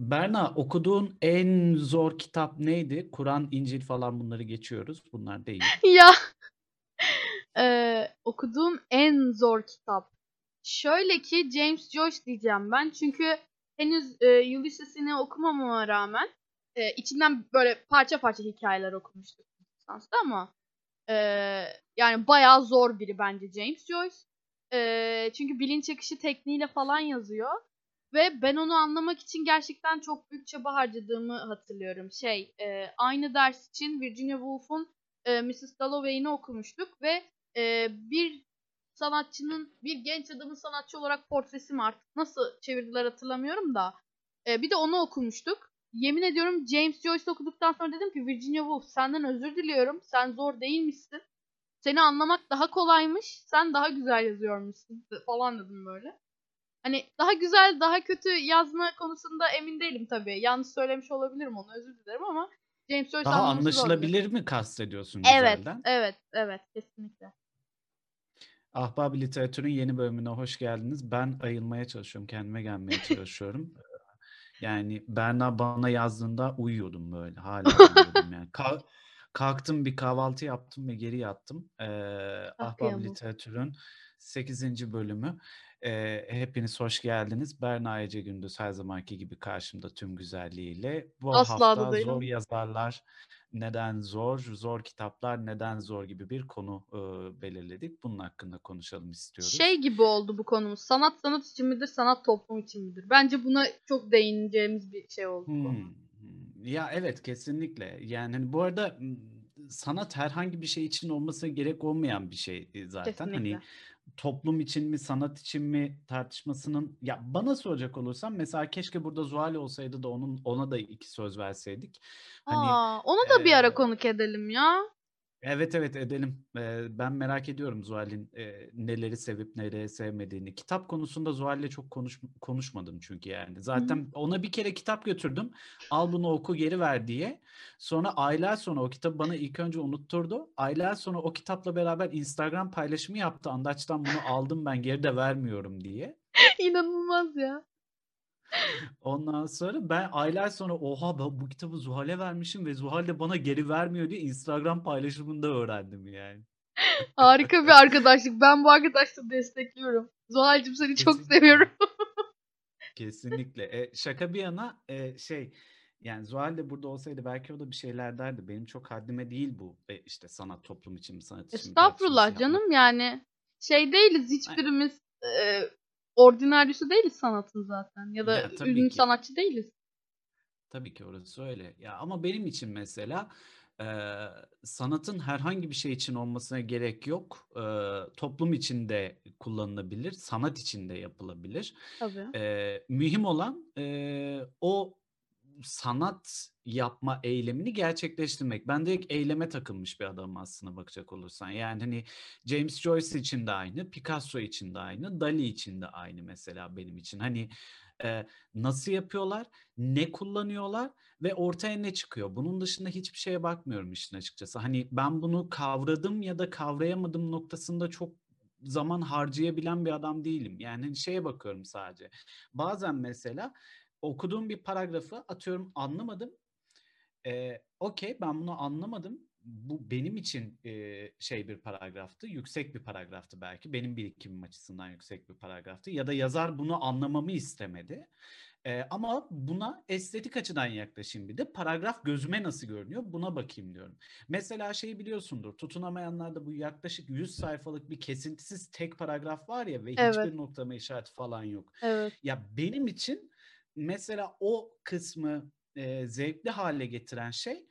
Berna okuduğun en zor kitap neydi? Kur'an, İncil falan bunları geçiyoruz. Bunlar değil. ya ee, okuduğum en zor kitap. Şöyle ki James Joyce diyeceğim ben. Çünkü henüz e, Ulysses'ini okumamama rağmen e, içinden böyle parça parça hikayeler okumuştum lisansta ama e, yani bayağı zor biri bence James Joyce. E, çünkü bilinç akışı tekniğiyle falan yazıyor. Ve ben onu anlamak için gerçekten çok büyük çaba harcadığımı hatırlıyorum. Şey, e, aynı ders için Virginia Woolf'un e, Mrs. Dalloway'ini okumuştuk ve e, bir sanatçının, bir genç adamın sanatçı olarak portresi mi artık nasıl çevirdiler hatırlamıyorum da. E, bir de onu okumuştuk. Yemin ediyorum James Joyce okuduktan sonra dedim ki Virginia Woolf senden özür diliyorum. Sen zor değilmişsin. Seni anlamak daha kolaymış. Sen daha güzel yazıyormuşsun falan dedim böyle. Hani daha güzel, daha kötü yazma konusunda emin değilim tabii. Yanlış söylemiş olabilirim onu özür dilerim ama James Joyce Daha anlaşılabilir mi kastediyorsun Evet, güzelden? evet, evet kesinlikle. Ahbab Literatür'ün yeni bölümüne hoş geldiniz. Ben ayılmaya çalışıyorum, kendime gelmeye çalışıyorum. yani Berna bana yazdığında uyuyordum böyle, hala uyuyordum yani. Ka- kalktım bir kahvaltı yaptım ve geri yattım. Ee, Ahbab. Literatür'ün 8. bölümü. Ee, hepiniz hoş geldiniz. Berna Ece Gündüz her zamanki gibi karşımda tüm güzelliğiyle. Bu Asla hafta değilim. zor yazarlar neden zor, zor kitaplar neden zor gibi bir konu e, belirledik. Bunun hakkında konuşalım istiyoruz. Şey gibi oldu bu konumuz. Sanat sanat için midir, sanat toplum için midir? Bence buna çok değineceğimiz bir şey oldu. bu. Hmm. Ya evet kesinlikle. Yani hani bu arada sanat herhangi bir şey için olmasına gerek olmayan bir şey e, zaten. Hani Kesinlikle. Toplum için mi, sanat için mi tartışmasının ya bana soracak olursam mesela keşke burada Zuhal olsaydı da onun ona da iki söz verseydik. Hani Aa, onu da bir ara konuk edelim ya. Evet evet edelim. Ben merak ediyorum Zuhal'in neleri sevip neleri sevmediğini. Kitap konusunda Zuhal'le çok konuş, konuşmadım çünkü yani. Hı hı. Zaten ona bir kere kitap götürdüm. Al bunu oku geri ver diye. Sonra aylar sonra o kitabı bana ilk önce unutturdu. Aylar sonra o kitapla beraber Instagram paylaşımı yaptı. Andaç'tan bunu aldım ben geri de vermiyorum diye. İnanılmaz ya. Ondan sonra ben aylar sonra oha ben bu kitabı Zuhal'e vermişim ve Zuhal de bana geri vermiyor diye Instagram paylaşımında öğrendim yani. Harika bir arkadaşlık. Ben bu arkadaşlığı destekliyorum. Zuhal'cığım seni çok Kesin, seviyorum. kesinlikle. E, şaka bir yana e, şey yani Zuhal de burada olsaydı belki o da bir şeyler derdi. Benim çok haddime değil bu e, işte sanat toplum için mi sanat için Estağfurullah canım yani. Şey değiliz hiçbirimiz e, ordinaryüsü değiliz sanatın zaten. Ya da Ya ünlü ki. sanatçı değiliz. Tabii ki orası öyle. Ya ama benim için mesela eee, sanatın herhangi bir şey için olmasına gerek yok. Eee, toplum için de kullanılabilir, sanat için de yapılabilir. Tabii. Eee, mühim olan eee, o sanat yapma eylemini gerçekleştirmek. Ben direkt eyleme takılmış bir adamım aslına bakacak olursan. Yani hani James Joyce için de aynı, Picasso için de aynı, Dali için de aynı mesela benim için. Hani e, nasıl yapıyorlar, ne kullanıyorlar ve ortaya ne çıkıyor? Bunun dışında hiçbir şeye bakmıyorum işin açıkçası. Hani ben bunu kavradım ya da kavrayamadım noktasında çok zaman harcayabilen bir adam değilim. Yani hani şeye bakıyorum sadece. Bazen mesela okuduğum bir paragrafı atıyorum anlamadım. Ee, Okey ben bunu anlamadım. Bu benim için e, şey bir paragraftı. Yüksek bir paragraftı belki. Benim birikimim açısından yüksek bir paragraftı. Ya da yazar bunu anlamamı istemedi. Ee, ama buna estetik açıdan yaklaşayım bir de. Paragraf gözüme nasıl görünüyor buna bakayım diyorum. Mesela şeyi biliyorsundur. Tutunamayanlarda bu yaklaşık 100 sayfalık bir kesintisiz tek paragraf var ya ve Evet. hiçbir noktama işareti falan yok. Evet. Ya benim için mesela o kısmı e, zevkli hale getiren şey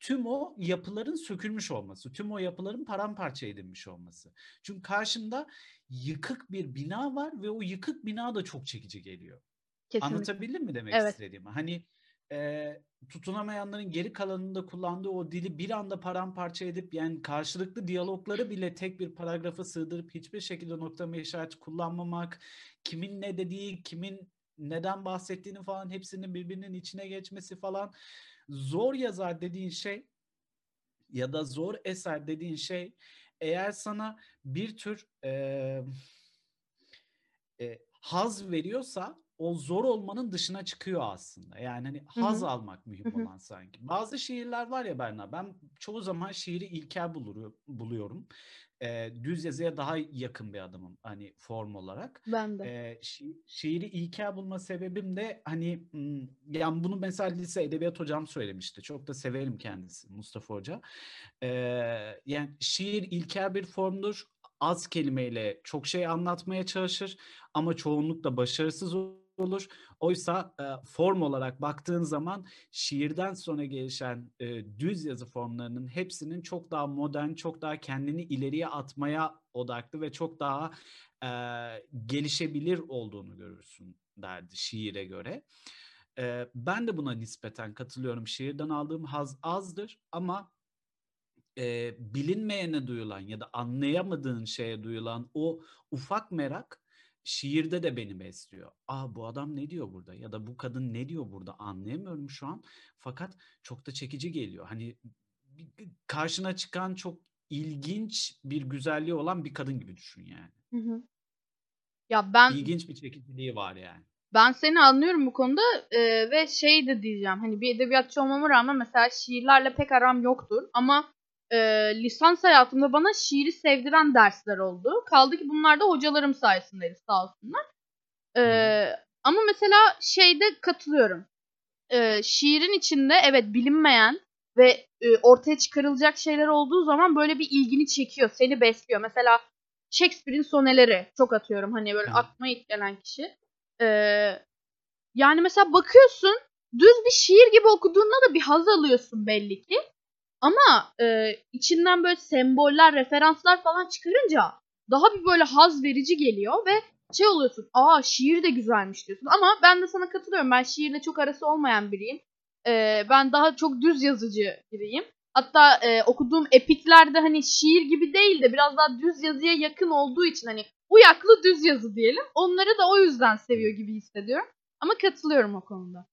tüm o yapıların sökülmüş olması, tüm o yapıların paramparça edilmiş olması. Çünkü karşımda yıkık bir bina var ve o yıkık bina da çok çekici geliyor. Kesinlikle. Anlatabildim mi demek Evet. istediğimi? Hani e, tutunamayanların geri kalanında kullandığı o dili bir anda paramparça edip yani karşılıklı diyalogları bile tek bir paragrafa sığdırıp hiçbir şekilde noktama işareti kullanmamak, kimin ne dediği, kimin neden bahsettiğini falan hepsinin birbirinin içine geçmesi falan zor yazar dediğin şey ya da zor eser dediğin şey eğer sana bir tür e, e, haz veriyorsa o zor olmanın dışına çıkıyor aslında. Yani hani haz hı. almak mühim Hı hı. olan sanki. Bazı şiirler var ya Berna ben çoğu zaman şiiri ilkel bulurum, buluyorum. Ee, düz yazıya daha yakın bir adamım hani form olarak. Ben de. Ee, şi- şiiri ilkel bulma sebebim de hani yani bunu mesela lise edebiyat hocam söylemişti. Çok da severim kendisi Mustafa Hoca. Ee, yani şiir ilkel bir formdur. Az kelimeyle çok şey anlatmaya çalışır ama çoğunlukla başarısız olur. Oysa e, form olarak baktığın zaman şiirden sonra gelişen e, düz yazı formlarının hepsinin çok daha modern, çok daha kendini ileriye atmaya odaklı ve çok daha e, gelişebilir olduğunu görürsün derdi şiire göre. E, ben de buna nispeten katılıyorum. Şiirden aldığım haz azdır ama e, bilinmeyene duyulan ya da anlayamadığın şeye duyulan o ufak merak şiirde de beni besliyor. Aa bu adam ne diyor burada ya da bu kadın ne diyor burada anlayamıyorum şu an. Fakat çok da çekici geliyor. Hani karşına çıkan çok ilginç bir güzelliği olan bir kadın gibi düşün yani. Hı hı. Ya ben İlginç bir çekiciliği var yani. ben seni anlıyorum bu konuda e, ve şey de diyeceğim hani bir edebiyatçı olmama rağmen mesela şiirlerle pek aram yoktur ama e, lisans hayatımda bana şiiri sevdiren dersler oldu. Kaldı ki bunlar da hocalarım sayesindeydi sağ olsunlar. E, ama mesela şeyde katılıyorum. E, şiirin içinde evet bilinmeyen ve e, ortaya çıkarılacak şeyler olduğu zaman böyle bir ilgini çekiyor, seni besliyor. Mesela Shakespeare'in soneleri çok atıyorum hani böyle aklıma ilk gelen kişi. E, yani mesela bakıyorsun düz bir şiir gibi okuduğunda da bir haz alıyorsun belli ki. Ama e, içinden böyle semboller, referanslar falan çıkarınca daha bir böyle haz verici geliyor ve şey oluyorsun. Aa şiir de güzelmiş diyorsun. Ama ben de sana katılıyorum. Ben şiirle çok arası olmayan biriyim. E, ben daha çok düz yazıcı biriyim. Hatta e, okuduğum epiklerde hani şiir gibi değil de biraz daha düz yazıya yakın olduğu için hani uyaklı düz yazı diyelim. Onları da o yüzden seviyor gibi hissediyorum. Ama katılıyorum o konuda.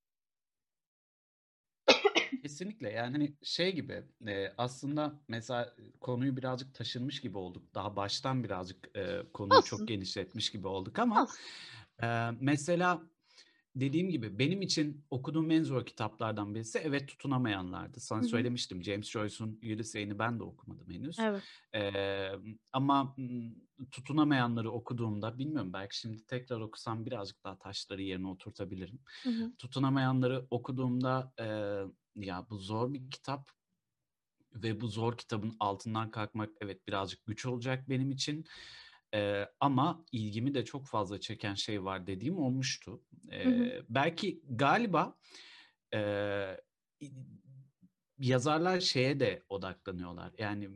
Kesinlikle yani hani şey gibi e, aslında mesela konuyu birazcık taşınmış gibi olduk. Daha baştan birazcık e, konuyu Olsun. çok genişletmiş gibi olduk ama Olsun. e, mesela dediğim gibi benim için okuduğum en zor kitaplardan birisi Evet Tutunamayanlardı. Sana söylemiştim James Joyce'un Ulysses'ini ben de okumadım henüz. Evet. Ee, ama tutunamayanları okuduğumda bilmiyorum belki şimdi tekrar okusam birazcık daha taşları yerine oturtabilirim. Hı hı. Tutunamayanları okuduğumda e, ya bu zor bir kitap ve bu zor kitabın altından kalkmak evet birazcık güç olacak benim için. Ee, ama ilgimi de çok fazla çeken şey var dediğim olmuştu. Ee, Hı hı. belki galiba e, yazarlar şeye de odaklanıyorlar. Yani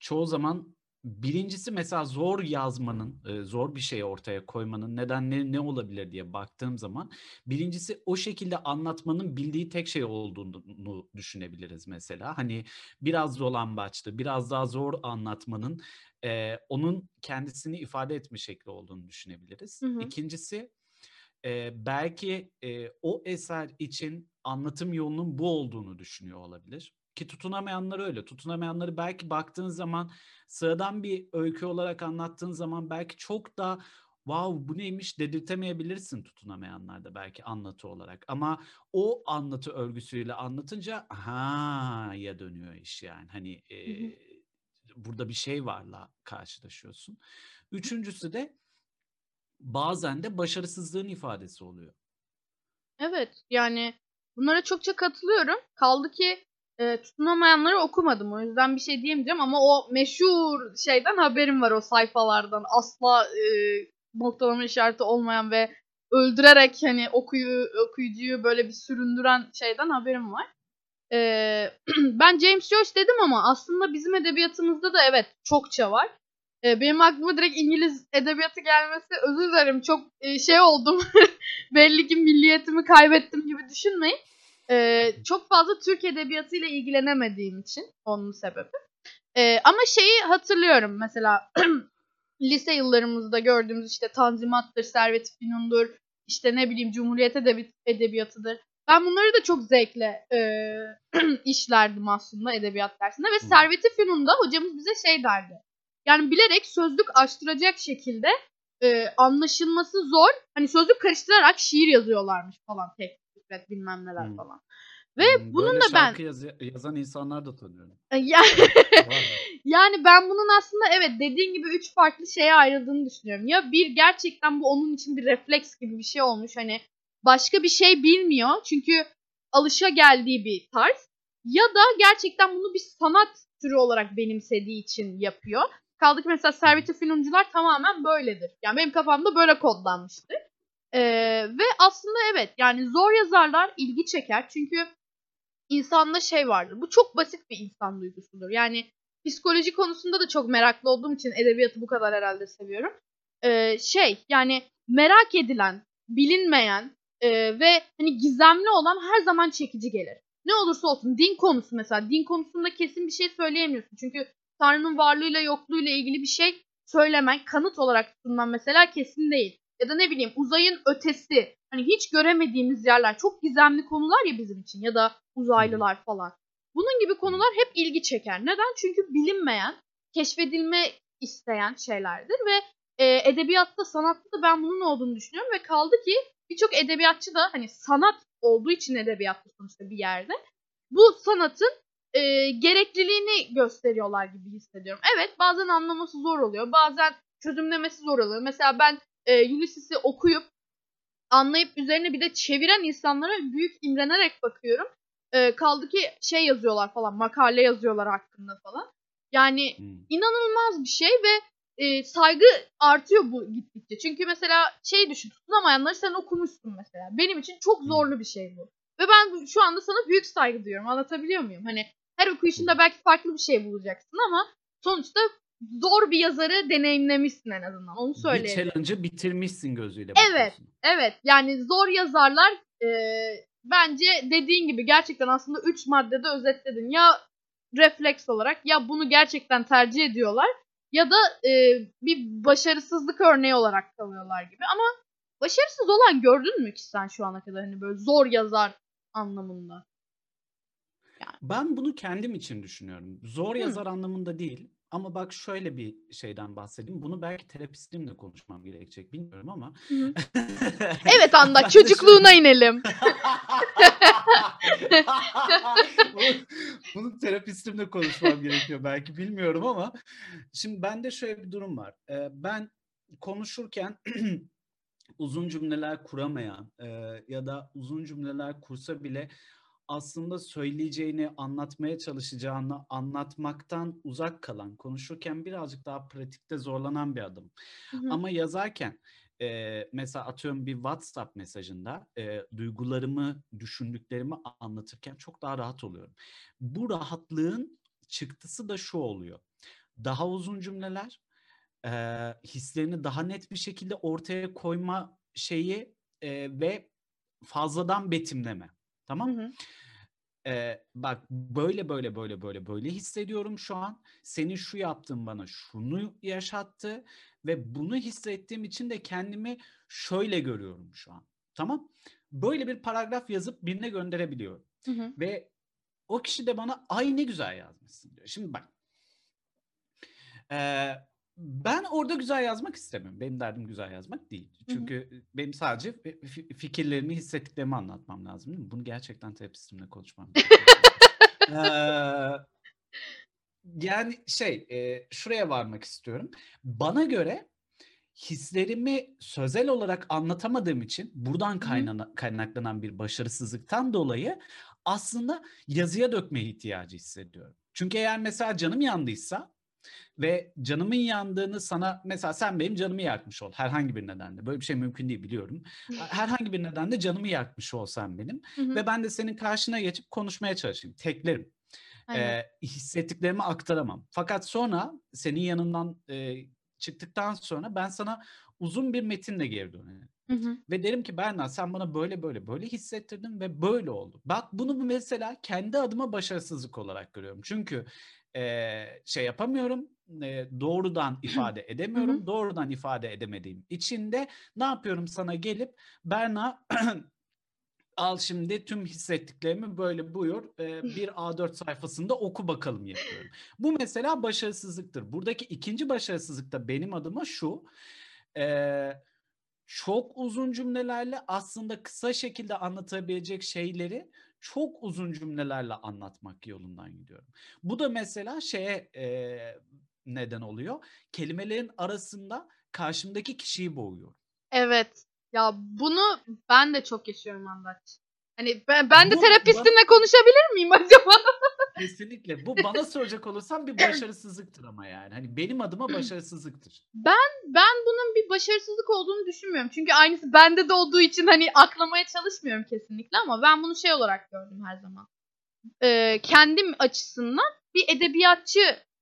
çoğu zaman birincisi mesela zor yazmanın, e, zor bir şey ortaya koymanın nedenleri ne olabilir diye baktığım zaman birincisi o şekilde anlatmanın bildiği tek şey olduğunu düşünebiliriz mesela. Hani biraz dolambaçlı, biraz daha zor anlatmanın e, onun kendisini ifade etme şekli olduğunu düşünebiliriz. Hı hı. İkincisi e, belki e, o eser için anlatım yolunun bu olduğunu düşünüyor olabilir. Ki tutunamayanlar öyle. Tutunamayanları belki baktığın zaman sıradan bir öykü olarak anlattığın zaman belki çok da wow bu neymiş dedirtemeyebilirsin tutunamayanlarda belki anlatı olarak. Ama o anlatı örgüsüyle anlatınca ha ya dönüyor iş yani. Hani e, Hı hı. burada bir şey varla karşılaşıyorsun. Üçüncüsü de bazen de başarısızlığın ifadesi oluyor. Evet yani bunlara çokça katılıyorum. Kaldı ki e, tutunamayanları okumadım. O yüzden bir şey diyemeyeceğim ama o meşhur şeyden haberim var o sayfalardan. Asla e, noktalama işareti olmayan ve öldürerek hani okuyu, okuyucuyu böyle bir süründüren şeyden haberim var. E, ben James Joyce dedim ama aslında bizim edebiyatımızda da evet çokça var. E, benim aklıma direkt İngiliz edebiyatı gelmesi özür dilerim çok e, şey oldum. Belli ki milliyetimi kaybettim gibi düşünmeyin. E, çok fazla Türk edebiyatıyla ilgilenemediğim için onun sebebi. E, ama şeyi hatırlıyorum mesela lise yıllarımızda gördüğümüz işte Tanzimat'tır, Servet-i Fünun'dur, işte ne bileyim Cumhuriyet Edebi- Edebiyatı'dır. Ben bunları da çok zevkle e, işlerdim aslında edebiyat dersinde ve. Servet-i Fünun'da hocamız bize şey derdi. Yani bilerek sözlük açtıracak şekilde e, anlaşılması zor. Hani sözlük karıştırarak şiir yazıyorlarmış falan. Tek Fikret bilmem neler Hmm. falan. Ve Hmm, bunun da ben yazı- yazan insanlar da tanıyorum. E, ya- Var mı? yani ben bunun aslında evet dediğin gibi üç farklı şeye ayrıldığını düşünüyorum. Ya bir gerçekten bu onun için bir refleks gibi bir şey olmuş. Hani başka bir şey bilmiyor. Çünkü alışa geldiği bir tarz. Ya da gerçekten bunu bir sanat türü olarak benimsediği için yapıyor. Kaldı ki mesela Servet-i Fünuncular tamamen böyledir. Yani benim kafamda böyle kodlanmıştı. Ee, ve aslında evet yani zor yazarlar ilgi çeker. Çünkü insanda şey vardır. Bu çok basit bir insan duygusudur. Yani psikoloji konusunda da çok meraklı olduğum için edebiyatı bu kadar herhalde seviyorum. Ee, şey yani merak edilen, bilinmeyen e, ve hani gizemli olan her zaman çekici gelir. Ne olursa olsun din konusu mesela din konusunda kesin bir şey söyleyemiyorsun. Çünkü Tanrı'nın varlığıyla yokluğuyla ilgili bir şey söylemen kanıt olarak sunman mesela kesin değil. Ya da ne bileyim uzayın ötesi hani hiç göremediğimiz yerler çok gizemli konular ya bizim için ya da uzaylılar falan. Bunun gibi konular hep ilgi çeker. Neden? Çünkü bilinmeyen, keşfedilme isteyen şeylerdir ve e, edebiyatta, sanatta da ben bunun olduğunu düşünüyorum ve kaldı ki birçok edebiyatçı da hani sanat olduğu için edebiyatta sonuçta bir yerde bu sanatın e, gerekliliğini gösteriyorlar gibi hissediyorum. Evet bazen anlaması zor oluyor, bazen çözümlemesi zor oluyor. Mesela ben e, Ulysses'i okuyup anlayıp üzerine bir de çeviren insanlara büyük imrenerek bakıyorum. E, kaldı ki şey yazıyorlar falan, makale yazıyorlar hakkında falan. Yani Hmm. inanılmaz bir şey ve e, saygı artıyor bu gittikçe. Çünkü mesela şey düşün, tutunamayanları sen okumuşsun mesela. Benim için çok zorlu bir şey bu. Ve ben şu anda sana büyük saygı duyuyorum. Anlatabiliyor muyum? Hani her okuyuşunda belki farklı bir şey bulacaksın ama sonuçta zor bir yazarı deneyimlemişsin en azından. Onu Bir söyleyebilirim. challenge'ı bitirmişsin gözüyle Evet. bakıyorsun. Evet yani zor yazarlar e, bence dediğin gibi gerçekten aslında 3 maddede özetledin. Ya refleks olarak ya bunu gerçekten tercih ediyorlar ya da e, bir başarısızlık örneği olarak kalıyorlar gibi. Ama başarısız olan gördün mü ki sen şu ana kadar hani böyle zor yazar anlamında? Ben bunu kendim için düşünüyorum. Zor yazar anlamında değil. Ama bak şöyle bir şeyden bahsedeyim. Bunu belki terapistimle konuşmam gerekecek bilmiyorum ama. Evet anlat çocukluğuna şöyle- inelim. Bunu- Bunu terapistimle konuşmam gerekiyor belki bilmiyorum ama şimdi bende şöyle bir durum var. Ee, Ben konuşurken uzun cümleler kuramayan e, ya da uzun cümleler kursa bile aslında söyleyeceğini, anlatmaya çalışacağını anlatmaktan uzak kalan, konuşurken birazcık daha pratikte zorlanan bir adam. Hı hı. Ama yazarken e, mesela atıyorum bir WhatsApp mesajında e, duygularımı, düşündüklerimi anlatırken çok daha rahat oluyorum. Bu rahatlığın çıktısı da şu oluyor. Daha uzun cümleler, e, hislerini daha net bir şekilde ortaya koyma şeyi e, ve fazladan betimleme. Tamam? Hı. Ee, bak böyle böyle böyle böyle böyle hissediyorum şu an. Senin şu yaptığın bana şunu yaşattı ve bunu hissettiğim için de kendimi şöyle görüyorum şu an. Tamam? Böyle bir paragraf yazıp birine gönderebiliyorum. Hı hı. Ve o kişi de bana ay ne güzel yazmışsın diyor. Şimdi bak. Ee, ben orada güzel yazmak istemiyorum. Benim derdim güzel yazmak değil. Çünkü benim sadece fi- fi- fikirlerimi, hissettiklerimi anlatmam lazım değil mi? Bunu gerçekten terapistimle konuşmam gerekiyor. Ee, yani şey, e, şuraya varmak istiyorum. Bana göre hislerimi sözel olarak anlatamadığım için buradan kaynana- kaynaklanan bir başarısızlıktan dolayı aslında yazıya dökmeye ihtiyacı hissediyorum. Çünkü eğer mesela canım yandıysa ve canımın yandığını sana mesela sen benim canımı yakmış ol herhangi bir nedenle. Böyle bir şey mümkün değil biliyorum. Herhangi bir nedenle canımı yakmış olsan benim Hı hı. ve ben de senin karşına geçip konuşmaya çalışayım. Teklerim. Aynen. Hissettiklerimi aktaramam. Fakat sonra senin yanından e, çıktıktan sonra ben sana uzun bir metinle geri dönerim. Hı hı. Ve derim ki Berna sen bana böyle böyle böyle hissettirdin ve böyle oldu. Bak bunu mesela kendi adıma başarısızlık olarak görüyorum. Çünkü e, şey yapamıyorum, e, doğrudan ifade edemiyorum. Doğrudan ifade edemediğim için de ne yapıyorum sana gelip Berna al şimdi tüm hissettiklerimi böyle buyur e, bir A4 sayfasında oku bakalım yapıyorum. Bu mesela başarısızlıktır. Buradaki ikinci başarısızlık da benim adıma şu. e, çok uzun cümlelerle aslında kısa şekilde anlatabilecek şeyleri çok uzun cümlelerle anlatmak yolundan gidiyorum. Bu da mesela şeye e, neden oluyor. Kelimelerin arasında karşımdaki kişiyi boğuyor. Evet. Ya bunu ben de çok yaşıyorum Andaç. Hani ben, ben de Bu terapistimle bana- konuşabilir miyim acaba? Kesinlikle. Bu bana soracak olursan bir başarısızlıktır ama yani. Hani benim adıma başarısızlıktır. Ben bunun bir başarısızlık olduğunu düşünmüyorum. Çünkü aynısı bende de olduğu için hani aklamaya çalışmıyorum kesinlikle ama ben bunu şey olarak gördüm her zaman. Ee, kendim açısından bir edebiyatçı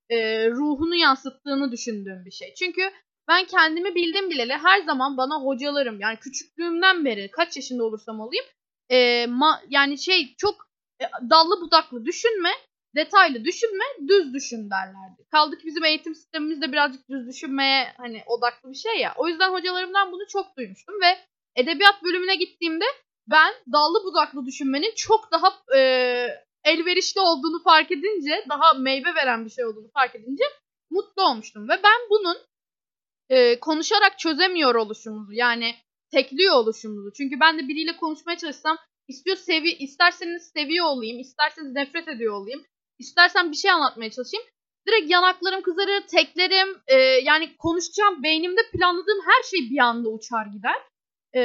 e, ruhunu yansıttığını düşündüğüm bir şey. Çünkü ben kendimi bildim bileli her zaman bana hocalarım yani küçüklüğümden beri kaç yaşında olursam olayım e, ma- yani şey çok e, dallı budaklı düşünme, detaylı düşünme, düz düşün derlerdi. Kaldı ki bizim eğitim sistemimizde birazcık düz düşünmeye hani odaklı bir şey ya. O yüzden hocalarımdan bunu çok duymuştum ve edebiyat bölümüne gittiğimde ben dallı budaklı düşünmenin çok daha e, elverişli olduğunu fark edince, daha meyve veren bir şey olduğunu fark edince mutlu olmuştum. Ve ben bunun e, konuşarak çözemiyor oluşumuzu yani tekliyor oluşumuzu. Çünkü ben de biriyle konuşmaya çalışsam istiyor sevi isterseniz seviyor olayım, isterseniz nefret ediyor olayım, istersen bir şey anlatmaya çalışayım. Direkt yanaklarım kızarır, teklerim, e, yani konuşacağım beynimde planladığım her şey bir anda uçar gider. E,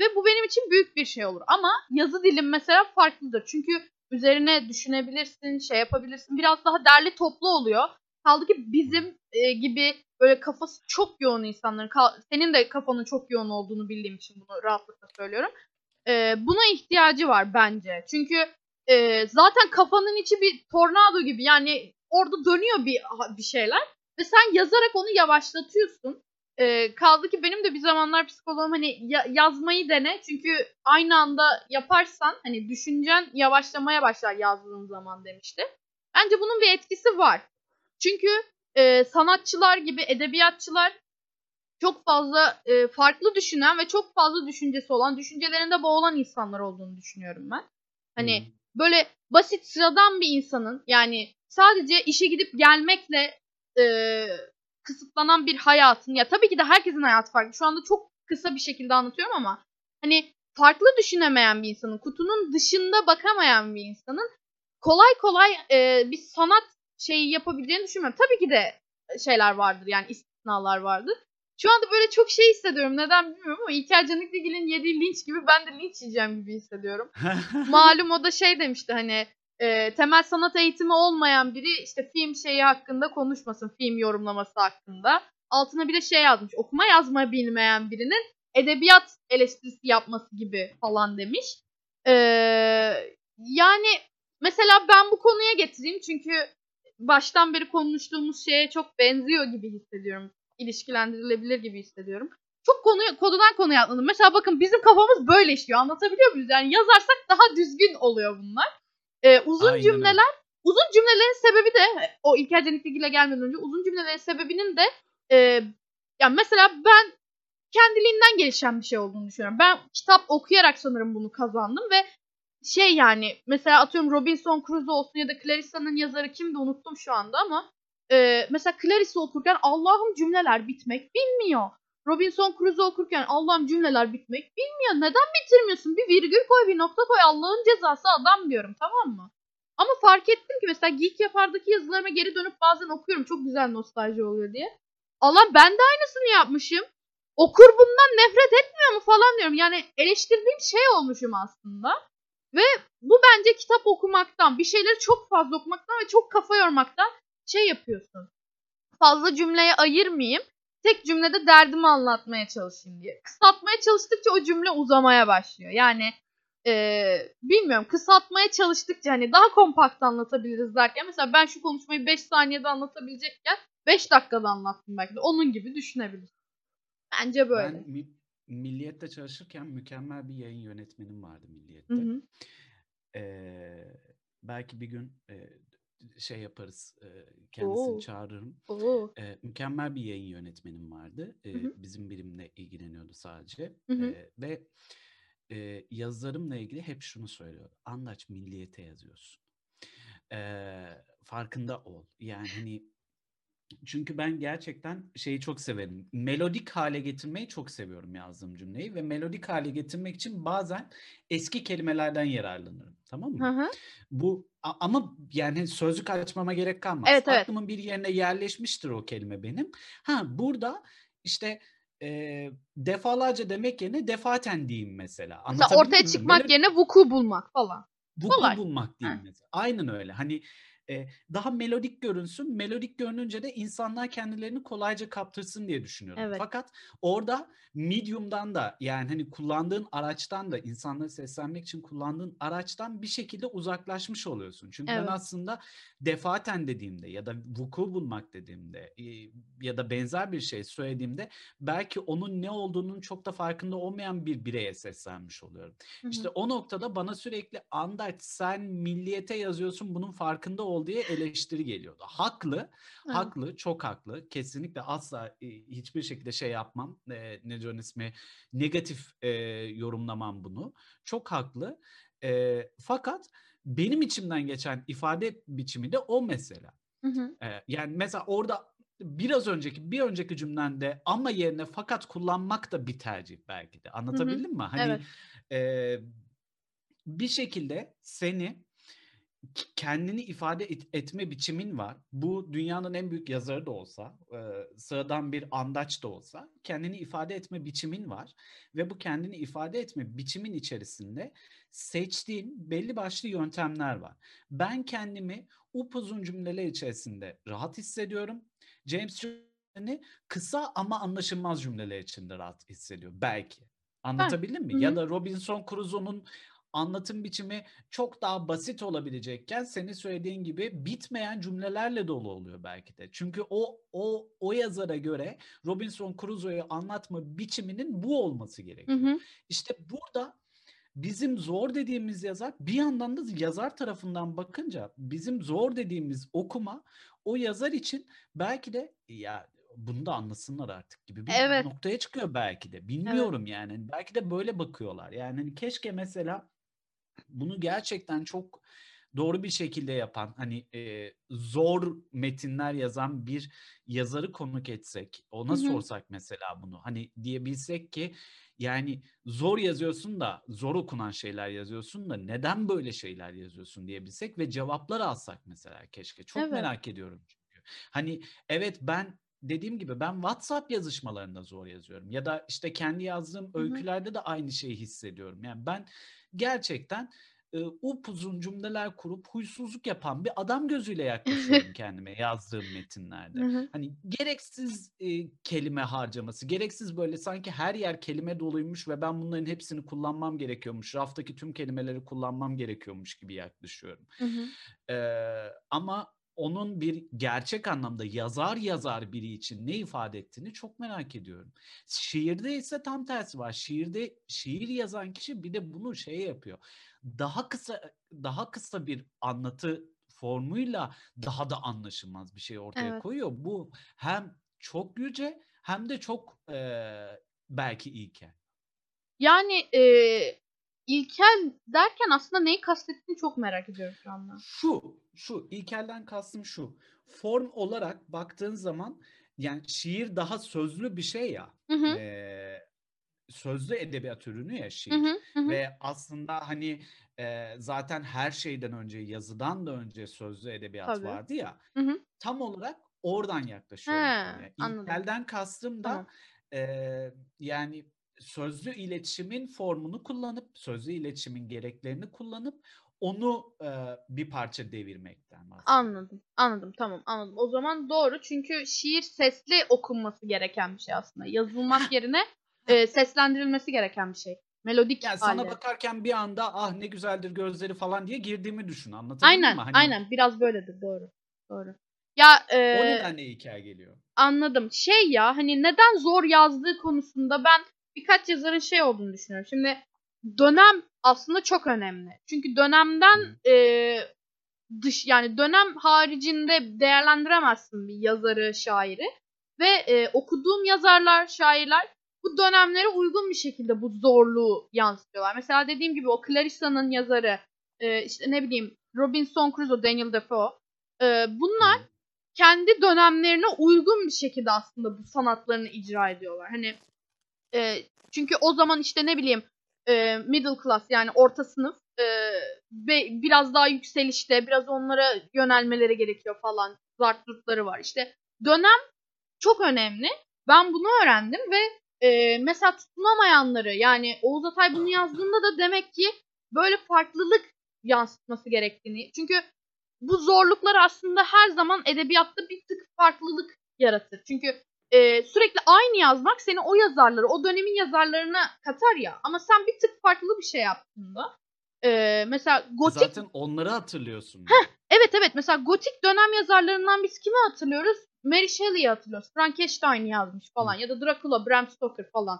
ve bu benim için büyük bir şey olur. Ama yazı dilim mesela farklıdır. Çünkü üzerine düşünebilirsin, şey yapabilirsin. Biraz daha derli toplu oluyor. Kaldı ki bizim e, gibi böyle kafası çok yoğun insanların, senin de kafanın çok yoğun olduğunu bildiğim için bunu rahatlıkla söylüyorum. E, buna ihtiyacı var bence. Çünkü e, zaten kafanın içi bir tornado gibi yani orada dönüyor bir bir şeyler ve sen yazarak onu yavaşlatıyorsun. E, kaldı ki benim de bir zamanlar psikoloğum hani ya- yazmayı dene çünkü aynı anda yaparsan hani düşüncen yavaşlamaya başlar yazdığın zaman demişti. Bence bunun bir etkisi var. Çünkü e, sanatçılar gibi edebiyatçılar çok fazla e, farklı düşünen ve çok fazla düşüncesi olan, düşüncelerinde boğulan insanlar olduğunu düşünüyorum ben. Hani Hı. Böyle basit sıradan bir insanın yani sadece işe gidip gelmekle e, kısıtlanan bir hayatın ya tabii ki de herkesin hayatı farklı. Şu anda çok kısa bir şekilde anlatıyorum ama hani farklı düşünemeyen bir insanın, kutunun dışında bakamayan bir insanın kolay kolay e, bir sanat şeyi yapabileceğini düşünmüyorum. Tabii ki de şeyler vardır yani istisnalar vardır. Şu anda böyle çok şey hissediyorum. Neden bilmiyorum ama İlker Canikligil'in yediği linç gibi ben de linç yiyeceğim gibi hissediyorum. Malum o da şey demişti hani e, temel sanat eğitimi olmayan biri işte film şeyi hakkında konuşmasın. Film yorumlaması hakkında. Altına bir de şey yazmış. Okuma yazma bilmeyen birinin edebiyat eleştirisi yapması gibi falan demiş. E, yani mesela ben bu konuya getireyim çünkü baştan beri konuştuğumuz şeye çok benziyor gibi hissediyorum. İlişkilendirilebilir gibi hissediyorum. Çok konu, konudan konuya atladım. Mesela bakın bizim kafamız böyle işliyor. Anlatabiliyor muyuz? Yani yazarsak daha düzgün oluyor bunlar. Ee, uzun Aynen öyle. cümleler, uzun cümlelerin sebebi de o İlker Canikligil'e gelmeden önce uzun cümlelerin sebebinin de e, yani mesela ben kendiliğinden gelişen bir şey olduğunu düşünüyorum. Ben kitap okuyarak sanırım bunu kazandım ve şey yani mesela atıyorum Robinson Crusoe olsun ya da Clarissa'nın yazarı kimdi unuttum şu anda ama e, mesela Clarissa okurken Allah'ım cümleler bitmek bilmiyor. Robinson Crusoe okurken Allah'ım cümleler bitmek bilmiyor. Neden bitirmiyorsun? Bir virgül koy bir nokta koy Allah'ın cezası adam diyorum tamam mı? Ama fark ettim ki mesela Geek Yapar'daki yazılarıma geri dönüp bazen okuyorum. Çok güzel nostalji oluyor diye. Allah ben de aynısını yapmışım. Okur bundan nefret etmiyor mu falan diyorum. Yani eleştirdiğim şey olmuşum aslında. Ve bu bence kitap okumaktan, bir şeyleri çok fazla okumaktan ve çok kafa yormaktan şey yapıyorsun. Fazla cümleye ayırmayayım. Tek cümlede derdimi anlatmaya çalışayım diye. Kısaltmaya çalıştıkça o cümle uzamaya başlıyor. Yani eee, bilmiyorum kısaltmaya çalıştıkça hani daha kompakt anlatabiliriz derken mesela ben şu konuşmayı 5 saniyede anlatabilecekken 5 dakikada anlattım belki de. Onun gibi düşünebilirsin. Bence böyle. Ben mi- Milliyet'te çalışırken mükemmel bir yayın yönetmenim vardı Milliyet'te. Hı hı. Ee, belki bir gün e, şey yaparız, e, kendisini Oo. çağırırım. Oo. Mükemmel bir yayın yönetmenim vardı. Hı hı. bizim birimle ilgileniyordu sadece. Hı hı. Ve e, yazılarımla ilgili hep şunu söylüyor. Andaç milliyete yazıyorsun. Farkında ol. Yani hani Çünkü ben gerçekten şeyi çok severim. Melodik hale getirmeyi çok seviyorum yazdığım cümleyi ve melodik hale getirmek için bazen eski kelimelerden yararlanırım. Tamam Hı mı? hı. Bu a- ama yani sözlük açmama gerek kalmaz. Evet evet. Aklımın bir yerine yerleşmiştir o kelime benim. Ha burada işte e, defalarca demek yerine defaten diyeyim mesela. Mesela ortaya çıkmak Melodi yerine vuku bulmak falan. vuku Kolay. bulmak diyeyim mesela. Aynen öyle. Hani e, daha melodik görünsün. Melodik görününce de insanlar kendilerini kolayca kaptırsın diye düşünüyorum. Evet. Fakat orada medium'dan da yani hani kullandığın araçtan da insanları seslenmek için kullandığın araçtan bir şekilde uzaklaşmış oluyorsun. Çünkü ben Evet. aslında defaten dediğimde ya da vuku bulmak dediğimde e, ya da benzer bir şey söylediğimde belki onun ne olduğunun çok da farkında olmayan bir bireye seslenmiş oluyorum. Hı İşte hı. o noktada bana sürekli Andaç sen milliyete yazıyorsun bunun farkında ol diye eleştiri geliyordu. Haklı, Evet. haklı, çok haklı. Kesinlikle asla e, hiçbir şekilde şey yapmam. E, ne diyor ismi? Negatif e, yorumlamam bunu. Çok haklı. E, fakat benim içimden geçen ifade biçimi de o mesela. Hı hı. E, yani mesela orada biraz önceki bir önceki cümlende ama yerine fakat kullanmak da bir tercih belki de. Hı hı. Anlatabildim mi? Hani Evet. e, bir şekilde seni kendini ifade et- etme biçimin var. Bu dünyanın en büyük yazarı da olsa, e, sıradan bir andaç da olsa kendini ifade etme biçimin var. Ve bu kendini ifade etme biçimin içerisinde seçtiğin belli başlı yöntemler var. Ben kendimi upuzun cümleler içerisinde rahat hissediyorum. James Joyce'ni kısa ama anlaşılmaz cümleler içinde rahat hissediyor belki. Anlatabildim Hı mi? Ya hı. da Robinson Crusoe'nun anlatım biçimi çok daha basit olabilecekken senin söylediğin gibi bitmeyen cümlelerle dolu oluyor belki de. Çünkü o o o yazara göre Robinson Crusoe'yu anlatma biçiminin bu olması Hı gerekiyor. hı. İşte burada bizim zor dediğimiz yazar bir yandan da yazar tarafından bakınca bizim zor dediğimiz okuma o yazar için belki de ya bunu da anlasınlar artık gibi bir Evet. noktaya çıkıyor belki de. Evet. Bilmiyorum yani. Belki de böyle bakıyorlar. Yani hani keşke mesela bunu gerçekten çok doğru bir şekilde yapan hani e, zor metinler yazan bir yazarı konuk etsek ona hı. sorsak mesela bunu hani diyebilsek ki yani zor yazıyorsun da zor okunan şeyler yazıyorsun da neden böyle şeyler yazıyorsun diyebilsek ve cevaplar alsak mesela keşke çok Evet. merak ediyorum çünkü hani evet ben dediğim gibi ben WhatsApp yazışmalarında zor yazıyorum ya da işte kendi yazdığım Hı hı. öykülerde de aynı şeyi hissediyorum yani ben gerçekten e, upuzun cümleler kurup huysuzluk yapan bir adam gözüyle yaklaşıyorum kendime yazdığım metinlerde. hı. Hani gereksiz e, kelime harcaması, gereksiz böyle sanki her yer kelime doluymuş ve ben bunların hepsini kullanmam gerekiyormuş. Raftaki tüm kelimeleri kullanmam gerekiyormuş gibi yaklaşıyorum. Ee, ama onun bir gerçek anlamda yazar yazar biri için ne ifade ettiğini çok merak ediyorum. Şiirde ise tam tersi var. Şiirde şiir yazan kişi bir de bunu şey yapıyor. Daha kısa daha kısa bir anlatı formuyla daha da anlaşılmaz bir şey ortaya Evet. koyuyor. Bu hem çok yüce hem de çok eee, belki ilkel. Yani eee, ilkel derken aslında neyi kastettiğini çok merak ediyorum şu anda. Şu, şu ilkelden kastım şu. Form olarak baktığın zaman yani şiir daha sözlü bir şey ya. Hı hı. Eee, sözlü edebiyat ürünü ya şiir. hı. Hı hı. Ve aslında hani eee, zaten her şeyden önce yazıdan da önce sözlü edebiyat Tabii. vardı ya. Hı hı. Tam olarak oradan yaklaşıyorum He, anladım. İlkelden kastım Tamam. da eee, yani sözlü iletişimin formunu kullanıp, sözlü iletişimin gereklerini kullanıp onu eee, bir parça devirmekten bahsediyorum. Anladım. Anladım. Tamam, anladım. O zaman doğru. Çünkü şiir sesli okunması gereken bir şey aslında. Yazılmak yerine eee, seslendirilmesi gereken bir şey. Melodik Yani sana halde. bakarken bir anda ah ne güzeldir gözleri falan diye girdiğimi düşün. Anlatabildim mi? Aynen, Hani aynen. Biraz böyledir. Doğru. Doğru. Ya o eee, nedenle hikaye geliyor. anladım. Şey ya hani neden zor yazdığı konusunda ben birkaç yazarın şey olduğunu düşünüyorum. Şimdi dönem aslında çok önemli. Çünkü dönemden eee, dış yani dönem haricinde değerlendiremezsin bir yazarı, şairi. Ve eee, okuduğum yazarlar, şairler bu dönemlere uygun bir şekilde bu zorluğu yansıtıyorlar. Mesela dediğim gibi o Clarissa'nın yazarı, eee, işte ne bileyim Robinson Crusoe, Daniel Defoe. eee, bunlar kendi dönemlerine uygun bir şekilde aslında bu sanatlarını icra ediyorlar. Hani e, çünkü o zaman işte ne bileyim e, middle class yani orta sınıf e, ve biraz daha yükselişte biraz onlara yönelmeleri gerekiyor falan zartlıkları var. İşte dönem çok önemli. Ben bunu öğrendim ve e, mesela tutunamayanları yani Oğuz Atay bunu yazdığında da demek ki böyle farklılık yansıtması gerektiğini. Çünkü bu zorluklar aslında her zaman edebiyatta bir tık farklılık yaratır. Çünkü e, sürekli aynı yazmak seni o yazarları, o dönemin yazarlarına katar ya. Ama sen bir tık farklı bir şey yaptığında e, mesela gotik... Zaten onları hatırlıyorsun. Heh, evet evet mesela gotik dönem yazarlarından biz kimi hatırlıyoruz? Mary Shelley'i hatırlıyoruz. Frankenstein yazmış falan Hı. ya da Dracula, Bram Stoker falan.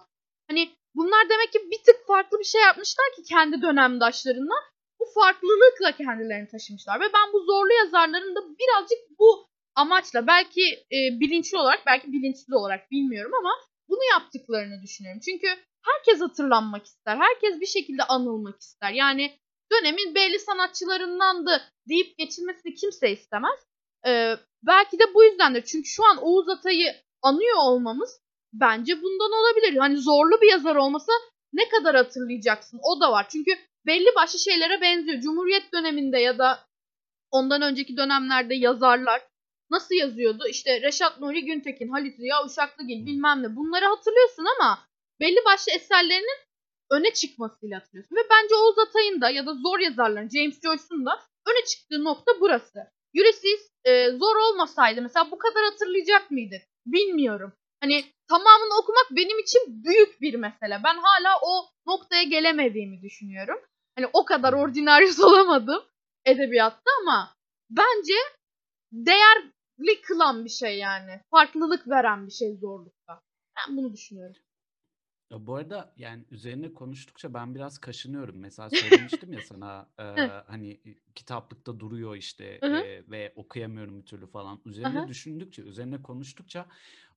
Hani bunlar demek ki bir tık farklı bir şey yapmışlar ki kendi dönemdaşlarından bu farklılıkla kendilerini taşımışlar. Ve ben bu zorlu yazarların da birazcık bu amaçla belki e, bilinçli olarak belki bilinçli olarak bilmiyorum ama bunu yaptıklarını düşünüyorum. Çünkü herkes hatırlanmak ister. Herkes bir şekilde anılmak ister. Yani dönemin belli sanatçılarındandı deyip geçilmesini kimse istemez. Ee, belki de bu yüzdendir. Çünkü şu an Oğuz Atay'ı anıyor olmamız bence bundan olabilir. Hani zorlu bir yazar olmasa ne kadar hatırlayacaksın o da var. Çünkü belli başlı şeylere benziyor. Cumhuriyet döneminde ya da ondan önceki dönemlerde yazarlar nasıl yazıyordu? İşte Reşat Nuri Güntekin, Halit Ziya Uşaklıgil bilmem ne bunları hatırlıyorsun ama belli başlı eserlerinin öne çıkmasıyla hatırlıyorsun. Ve bence Oğuz Atay'ın da ya da zor yazarların James Joyce'un da öne çıktığı nokta burası. Ulysses e, zor olmasaydı mesela bu kadar hatırlayacak mıydık? Bilmiyorum. Hani tamamını okumak benim için büyük bir mesele. Ben hala o noktaya gelemediğimi düşünüyorum. Hani o kadar ordinaryus olamadım edebiyatta ama bence değerli kılan bir şey yani. Farklılık veren bir şey zorlukta. Ben bunu düşünüyorum. Ya bu arada yani üzerine konuştukça ben biraz kaşınıyorum. Mesela söylemiştim ya sana e, hani kitaplıkta duruyor işte e, ve okuyamıyorum bir türlü falan. Üzerine düşündükçe, üzerine konuştukça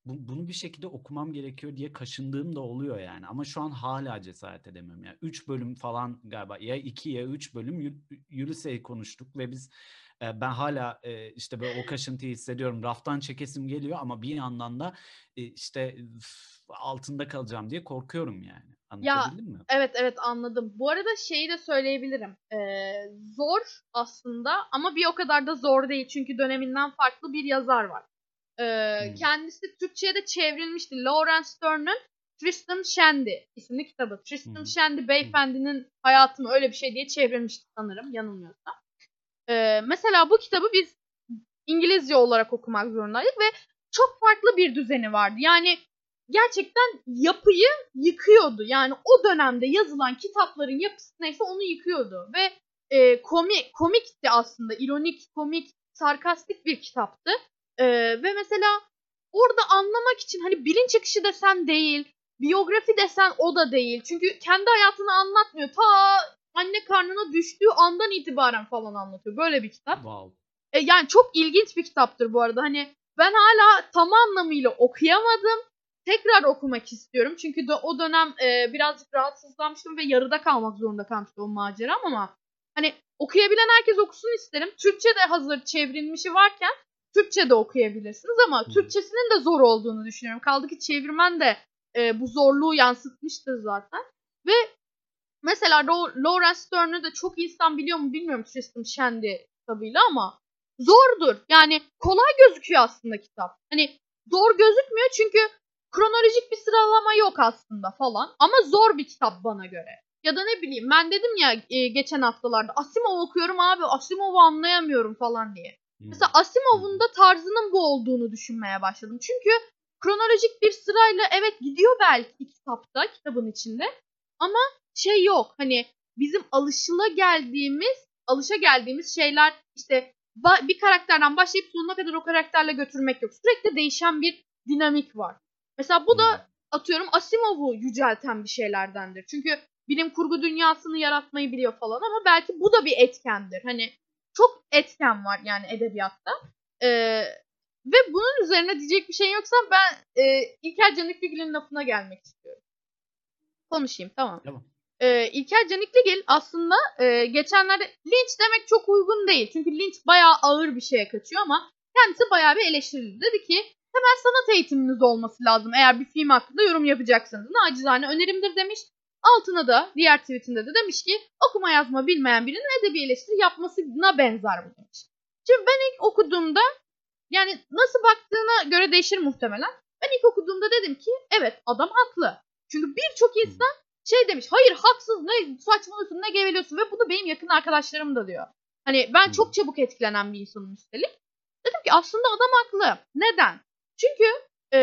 bu, bunu bir şekilde okumam gerekiyor diye kaşındığım da oluyor yani. Ama şu an hala cesaret edemiyorum. Yani 3 bölüm falan galiba ya 2 ya 3 bölüm Ulysses'i konuştuk ve biz ben hala işte böyle o kaşıntıyı hissediyorum. Raftan çekesim geliyor ama bir yandan da işte altında kalacağım diye korkuyorum yani. Anlatabildim ya, mi? Evet evet anladım. Bu arada şeyi de söyleyebilirim. Ee, zor aslında ama bir o kadar da zor değil. Çünkü döneminden farklı bir yazar var. Ee, hmm. Kendisi Türkçe'ye de çevrilmişti. Lawrence Stern'ın Tristram Shandy isimli kitabı. Tristram hmm. Shandy beyefendinin hayatımı öyle bir şey diye çevrilmişti sanırım yanılmıyorsam. Ee, mesela bu kitabı biz İngilizce olarak okumak zorundaydık ve çok farklı bir düzeni vardı. Yani gerçekten yapıyı yıkıyordu. Yani o dönemde yazılan kitapların yapısı neyse onu yıkıyordu. Ve e, komik, komikti aslında. ironik, komik, sarkastik bir kitaptı. E, ve mesela orada anlamak için hani bilinç akışı desen değil, biyografi desen o da değil. Çünkü kendi hayatını anlatmıyor. Ta anne karnına düştüğü andan itibaren falan anlatıyor. Böyle bir kitap. Wow. E, yani çok ilginç bir kitaptır bu arada. Hani ben hala tam anlamıyla okuyamadım. Tekrar okumak istiyorum. Çünkü de o dönem e, birazcık rahatsızlanmıştım ve yarıda kalmak zorunda kalmıştım o maceram ama hani okuyabilen herkes okusun isterim. Türkçe de hazır çevrilmişi varken Türkçe de okuyabilirsiniz ama. Türkçesinin de zor olduğunu düşünüyorum. Kaldı ki çevirmen de e, bu zorluğu yansıtmıştır zaten. Ve Mesela Lawrence Stern'ı da çok insan biliyor mu bilmiyorum Tristram Shandy kitabıyla ama zordur. Yani kolay gözüküyor aslında kitap. Hani zor gözükmüyor çünkü kronolojik bir sıralama yok aslında falan. Ama zor bir kitap bana göre. Ya da ne bileyim ben dedim ya e, geçen haftalarda Asimov okuyorum abi Asimov'u anlayamıyorum falan diye. Hmm. Mesela Asimov'un da tarzının bu olduğunu düşünmeye başladım. Çünkü kronolojik bir sırayla evet gidiyor belki kitapta kitabın içinde ama şey yok. Hani bizim alışıla geldiğimiz, alışa geldiğimiz şeyler işte bir karakterden başlayıp sonuna kadar o karakterle götürmek yok. Sürekli değişen bir dinamik var. Mesela bu da hmm. atıyorum Asimov'u yücelten bir şeylerdendir. Çünkü bilim kurgu dünyasını yaratmayı biliyor falan ama belki bu da bir etkendir. Hani çok etken var yani edebiyatta. Ee, ve bunun üzerine diyecek bir şey yoksa ben e, İlker Canikligil'in lafına gelmek istiyorum. Konuşayım tamam. Tamam e, İlker Canikligil aslında e, geçenlerde linç demek çok uygun değil. Çünkü linç bayağı ağır bir şeye kaçıyor ama kendisi bayağı bir eleştirildi. Dedi ki temel sanat eğitiminiz olması lazım eğer bir film hakkında yorum yapacaksanız. Nacizane önerimdir demiş. Altına da diğer tweetinde de demiş ki okuma yazma bilmeyen birinin edebi eleştiri yapmasına benzer bu demiş. Şimdi ben ilk okuduğumda yani nasıl baktığına göre değişir muhtemelen. Ben ilk okuduğumda dedim ki evet adam haklı. Çünkü birçok insan şey demiş hayır haksız ne saçmalıyorsun ne geveliyorsun ve bunu benim yakın arkadaşlarım da diyor. Hani ben çok çabuk etkilenen bir insanım üstelik. Dedim ki aslında adam haklı. Neden? Çünkü e,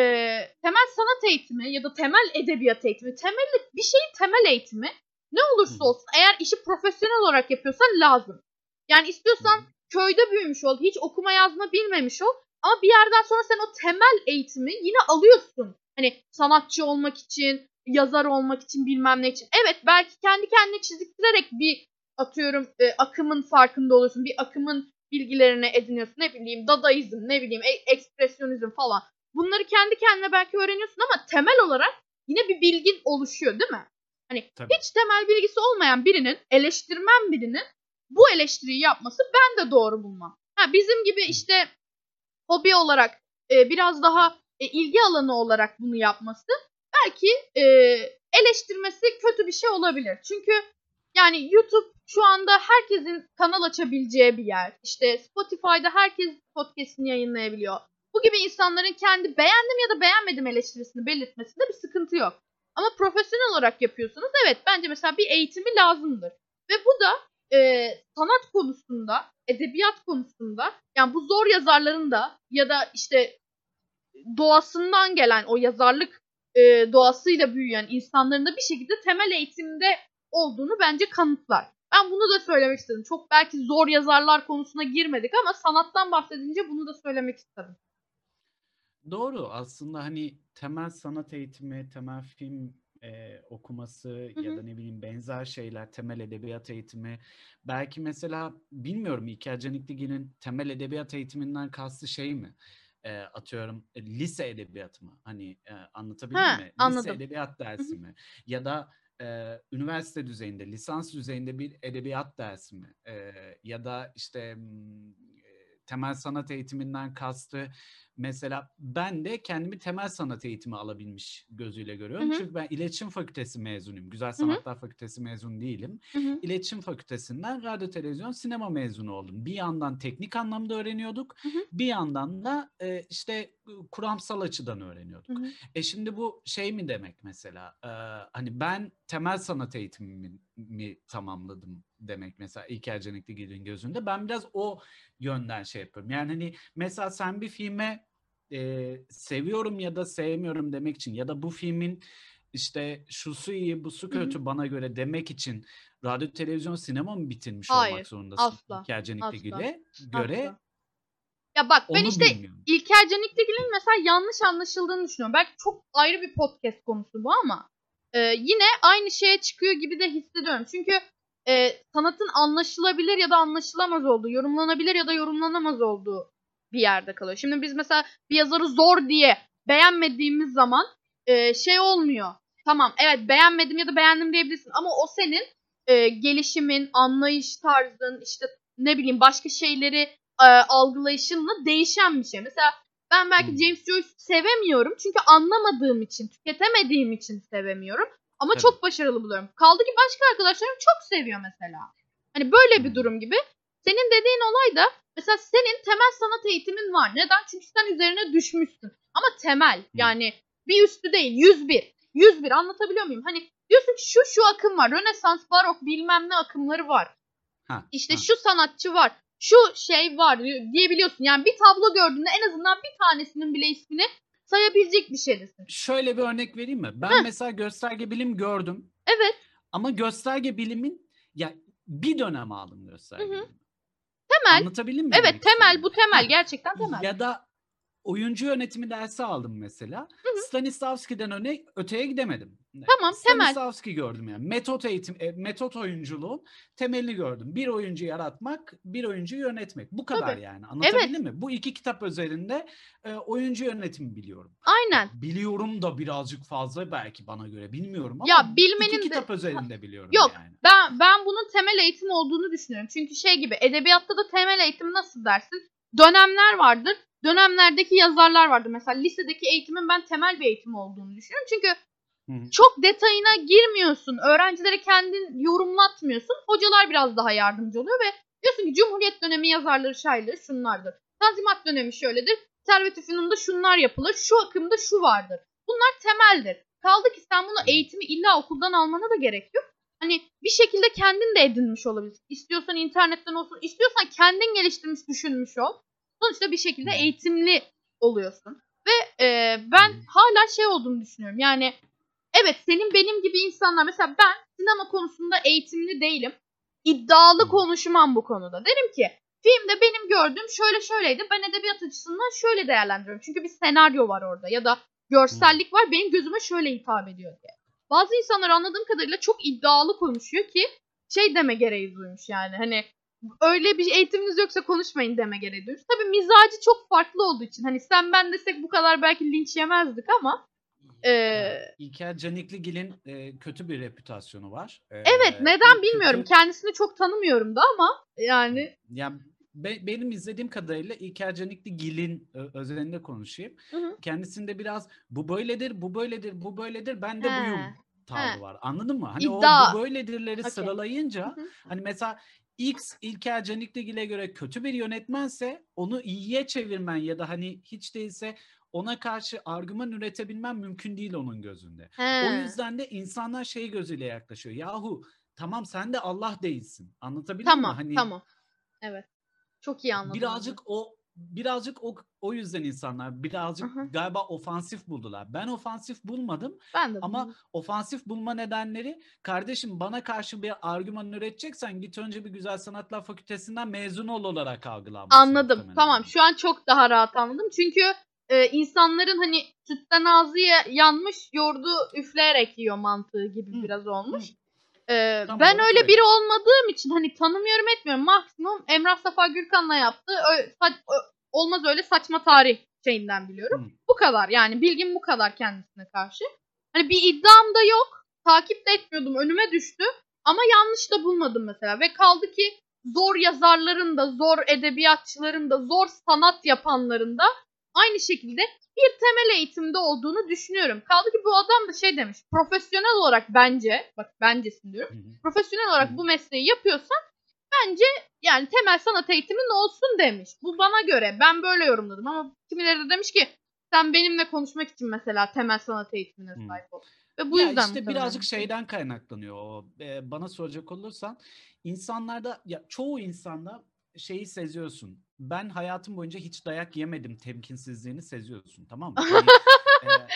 temel sanat eğitimi ya da temel edebiyat eğitimi, temel bir şeyin temel eğitimi ne olursa olsun eğer işi profesyonel olarak yapıyorsan lazım. Yani istiyorsan köyde büyümüş ol, hiç okuma yazma bilmemiş ol ama bir yerden sonra sen o temel eğitimi yine alıyorsun. Hani sanatçı olmak için, yazar olmak için bilmem ne için. Evet belki kendi kendine çiziktirerek bir atıyorum e, akımın farkında oluyorsun. Bir akımın bilgilerini ediniyorsun. Ne bileyim dadaizm, ne bileyim e- ekspresyonizm falan. Bunları kendi kendine belki öğreniyorsun ama temel olarak yine bir bilgin oluşuyor değil mi? Hani Tabii. hiç temel bilgisi olmayan birinin, eleştirmen birinin bu eleştiriyi yapması ben de doğru bulmam. Ha bizim gibi işte hobi olarak e, biraz daha e, ilgi alanı olarak bunu yapması belki e, eleştirmesi kötü bir şey olabilir. Çünkü yani YouTube şu anda herkesin kanal açabileceği bir yer. İşte Spotify'da herkes podcast'ini yayınlayabiliyor. Bu gibi insanların kendi beğendim ya da beğenmedim eleştirisini belirtmesinde bir sıkıntı yok. Ama profesyonel olarak yapıyorsanız evet bence mesela bir eğitimi lazımdır. Ve bu da e, sanat konusunda, edebiyat konusunda yani bu zor yazarların da ya da işte doğasından gelen o yazarlık e, doğasıyla büyüyen insanların da bir şekilde temel eğitimde olduğunu bence kanıtlar. Ben bunu da söylemek istedim. Çok belki zor yazarlar konusuna girmedik ama sanattan bahsedince bunu da söylemek istedim. Doğru. Aslında hani temel sanat eğitimi, temel film e, okuması Hı ya da ne bileyim benzer şeyler, temel edebiyat eğitimi. Belki mesela bilmiyorum İlker Canikligi'nin temel edebiyat eğitiminden kastı şey mi? E, atıyorum e, lise edebiyatı mı? Hani e, anlatabildim Ha, mi? Lise anladım. edebiyat dersi mi? Ya da e, üniversite düzeyinde, lisans düzeyinde bir edebiyat dersi mi? E, ya da işte temel sanat eğitiminden kastı mesela ben de kendimi temel sanat eğitimi alabilmiş gözüyle görüyorum. Hı hı. Çünkü ben iletişim fakültesi mezunuyum. Güzel Sanatlar hı hı. Fakültesi mezunu değilim. Hı hı. İletişim fakültesinden radyo, televizyon, sinema mezunu oldum. Bir yandan teknik anlamda öğreniyorduk. Hı hı. Bir yandan da e, işte kuramsal açıdan öğreniyorduk. Hı hı. E şimdi bu şey mi demek mesela? E, hani ben temel sanat eğitimimi mi tamamladım demek mesela İlker Canikligil'in gözünde. Ben biraz o yönden şey yapıyorum. Yani hani mesela sen bir filme e, seviyorum ya da sevmiyorum demek için ya da bu filmin işte şusu iyi, busu kötü Hı-hı. bana göre demek için radyo, televizyon, sinema mı bitirmiş Hayır, olmak zorundasın? Asla. İlker Canikligil'e göre asla. Ya bak ben işte bilmiyorum. İlker Canikligil'in mesela yanlış anlaşıldığını düşünüyorum. Belki çok ayrı bir podcast konusu bu ama e, yine aynı şeye çıkıyor gibi de hissediyorum. Çünkü e, sanatın anlaşılabilir ya da anlaşılamaz olduğu, yorumlanabilir ya da yorumlanamaz olduğu bir yerde kalıyor. Şimdi biz mesela bir yazarı zor diye beğenmediğimiz zaman e, şey olmuyor. Tamam evet beğenmedim ya da beğendim diyebilirsin ama o senin e, gelişimin, anlayış tarzın, işte ne bileyim başka şeyleri e, algılayışınla değişen bir şey. Mesela ben belki hmm. James Joyce'u sevemiyorum çünkü anlamadığım için, tüketemediğim için sevemiyorum. Ama Tabii. çok başarılı buluyorum. Kaldı ki başka arkadaşlarım çok seviyor mesela. Hani böyle bir durum gibi. Senin dediğin olay da mesela senin temel sanat eğitimin var. Neden? Çünkü sen üzerine düşmüşsün. Ama temel yani bir üstü değil 101. 101 anlatabiliyor muyum? Hani diyorsun ki şu şu akım var. Rönesans, barok bilmem ne akımları var. Ha, işte ha. şu sanatçı var. Şu şey var diyebiliyorsun. Yani bir tablo gördüğünde en azından bir tanesinin bile ismini sayabilecek bir şeydesin. Şöyle bir örnek vereyim mi? Ben Heh. mesela gösterge bilim gördüm. Evet. Ama gösterge bilimin ya bir dönem aldım gösterge bilimi. Temel. Anlatabildim mi? Evet temel bu temel gerçekten temel. Ya da oyuncu yönetimi dersi aldım mesela. Hı hı. Stanislavski'den öne öteye gidemedim. Tamam temel. Stanislavski gördüm yani. Metot eğitim, e, metot oyunculuğun temelini gördüm. Bir oyuncu yaratmak, bir oyuncu yönetmek. Bu kadar Tabii. yani. Anlatabildim evet. mi? Bu iki kitap özelinde e, oyuncu yönetimi biliyorum. Aynen. Biliyorum da birazcık fazla belki bana göre bilmiyorum ama ya, bilmenin iki kitap de... özelinde biliyorum Yok, yani. ben ben bunun temel eğitim olduğunu düşünüyorum. Çünkü şey gibi edebiyatta da temel eğitim nasıl dersin? Dönemler vardır. Dönemlerdeki yazarlar vardır. Mesela lisedeki eğitimin ben temel bir eğitim olduğunu düşünüyorum. Çünkü çok detayına girmiyorsun. Öğrencilere kendin yorumlatmıyorsun. Hocalar biraz daha yardımcı oluyor ve diyorsun ki Cumhuriyet dönemi yazarları, şairleri şunlardır. Tanzimat dönemi şöyledir. Servet-i Fünun'da şunlar yapılır. Şu akımda şu vardır. Bunlar temeldir. Kaldı ki sen bunu eğitimi illa okuldan almana da gerek yok. Hani bir şekilde kendin de edinmiş olabilirsin. İstiyorsan internetten olsun, istiyorsan kendin geliştirmiş, düşünmüş ol. Sonuçta bir şekilde eğitimli oluyorsun. Ve e, ben hala şey olduğunu düşünüyorum. Yani evet senin benim gibi insanlar mesela ben sinema konusunda eğitimli değilim. İddialı konuşmam bu konuda. Derim ki filmde benim gördüğüm şöyle şöyleydi. Ben edebiyat açısından şöyle değerlendiriyorum. Çünkü bir senaryo var orada ya da görsellik var. Benim gözüme şöyle hitap ediyor diye. Bazı insanlar anladığım kadarıyla çok iddialı konuşuyor ki şey deme gereği duymuş yani. Hani öyle bir eğitiminiz yoksa konuşmayın deme gereği duymuş. Tabii mizacı çok farklı olduğu için hani sen ben desek bu kadar belki linç yemezdik ama e, İlker Canikligil'in e, kötü bir reputasyonu var. E, evet neden bilmiyorum. kötü- Kendisini çok tanımıyorum da ama yani Ya be- benim izlediğim kadarıyla İlker Canikligil'in ö- özelinde konuşayım. Hı hı. Kendisinde biraz bu böyledir, bu böyledir, bu böyledir, ben de He, buyum tavrı he. var. Anladın mı? Hani İddia. o bu böyledirleri Okey. sıralayınca Hı hı. hani mesela X İlker Canikligil'e göre kötü bir yönetmense onu iyiye çevirmen ya da hani hiç değilse ona karşı argüman üretebilmen mümkün değil onun gözünde. O He. yüzden de insanlar şey gözüyle yaklaşıyor. Yahu tamam sen de Allah değilsin. Anlatabildim mi? Tamam Hani tamam. Evet. Çok iyi anladım. birazcık o birazcık o o yüzden insanlar birazcık Aha. galiba ofansif buldular. Ben ofansif bulmadım Ben de ama bunu- ofansif bulma nedenleri kardeşim bana karşı bir argüman üreteceksen git önce bir güzel sanatlar fakültesinden mezun ol olarak algılanması. Anladım. muhtemelen. Tamam. Şu an çok daha rahat anladım. Çünkü e, insanların hani sütten ağzı ya- yanmış yoğurdu üfleyerek yiyor mantığı gibi Hı, biraz olmuş. hı. E, Tam ben olarak öyle öyle. biri olmadığım için hani tanımıyorum etmiyorum. Maksimum Emrah Safa Gürkan'la yaptığı ö- sa- ö- olmaz öyle saçma tarih şeyinden biliyorum. Hı. Bu kadar yani bilgim bu kadar kendisine karşı. Hani bir iddiam da yok. Takip de etmiyordum önüme düştü. Ama yanlış da bulmadım mesela. Ve kaldı ki zor yazarların da, zor edebiyatçıların da, zor sanat yapanların da aynı şekilde bir temel eğitimde olduğunu düşünüyorum. Kaldı ki bu adam da şey demiş. Profesyonel olarak bence, bak bencesin diyorum. Profesyonel olarak bu mesleği yapıyorsan bence yani temel sanat eğitimin olsun demiş. Bu bana göre. Ben böyle yorumladım ama kimileri de demiş ki sen benimle konuşmak için mesela temel sanat eğitimine sahip ol. Ve bu ya yüzden işte birazcık şeyden kaynaklanıyor. Ee, bana soracak olursan insanlarda ya çoğu insanda şeyi seziyorsun. Ben hayatım boyunca hiç dayak yemedim temkinsizliğini seziyorsun tamam mı? Hani, e,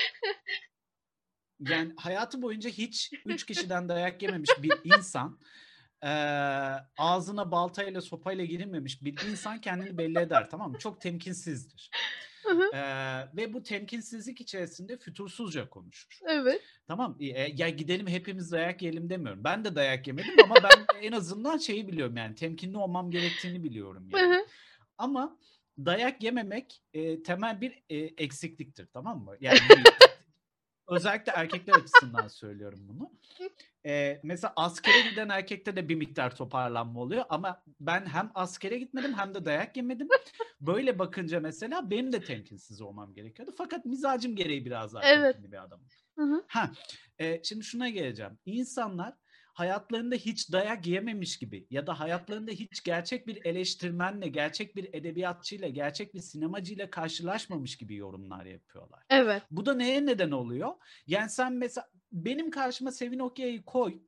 yani hayatı boyunca hiç üç kişiden dayak yememiş bir insan e, ağzına baltayla sopayla girilmemiş bir insan kendini belli eder tamam mı? Çok temkinsizdir. Hı hı. E, ve bu temkinsizlik içerisinde fütursuzca konuşur. Evet. Tamam e, ya gidelim hepimiz dayak yiyelim demiyorum. Ben de dayak yemedim ama ben en azından şeyi biliyorum yani temkinli olmam gerektiğini biliyorum yani. Ama dayak yememek e, temel bir e, eksikliktir tamam mı? Yani bir- özellikle erkekler açısından söylüyorum bunu. E, mesela askere giden erkekte de bir miktar toparlanma oluyor ama ben hem askere gitmedim hem de dayak yemedim. Böyle bakınca mesela benim de temkinsiz olmam gerekiyordu. Fakat mizacım gereği biraz daha Evet. temkinli bir adamım. Hı hı. Ha, e, şimdi şuna geleceğim. İnsanlar hayatlarında hiç dayak yememiş gibi ya da hayatlarında hiç gerçek bir eleştirmenle, gerçek bir edebiyatçıyla, gerçek bir sinemacıyla karşılaşmamış gibi yorumlar yapıyorlar. Evet. Bu da neye neden oluyor? Yani sen mesela benim karşıma Sevin Okya'yı koy.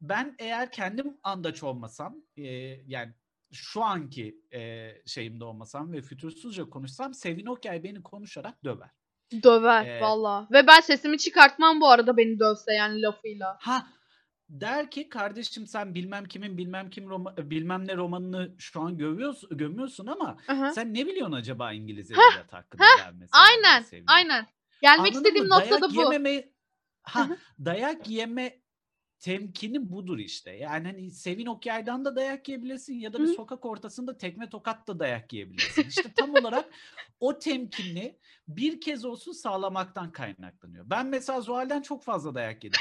Ben eğer kendim andaç olmasam, e, yani şu anki e, şeyimde olmasam ve fütursuzca konuşsam Sevin Okyay beni konuşarak döver. Döver Ee, valla. Ve ben sesimi çıkartmam bu arada beni dövse yani lafıyla. Ha der ki kardeşim sen bilmem kimin bilmem kim roma, bilmem ne romanını şu an gömüyorsun, gömüyorsun ama hı. sen ne biliyorsun acaba İngiliz edebiyat hakkında der mesela bana Aynen. Aynen. Gelmek Anladın istediğim nokta da bu. Yememe, ha, dayak yeme temkini budur işte. Yani hani Sevin Okyay'dan da dayak yiyebilirsin ya da bir Hı. sokak ortasında tekme tokat da dayak yiyebilirsin. İşte tam olarak o temkinli bir kez olsun sağlamaktan kaynaklanıyor. Ben mesela Zuhal'den çok fazla dayak yedim.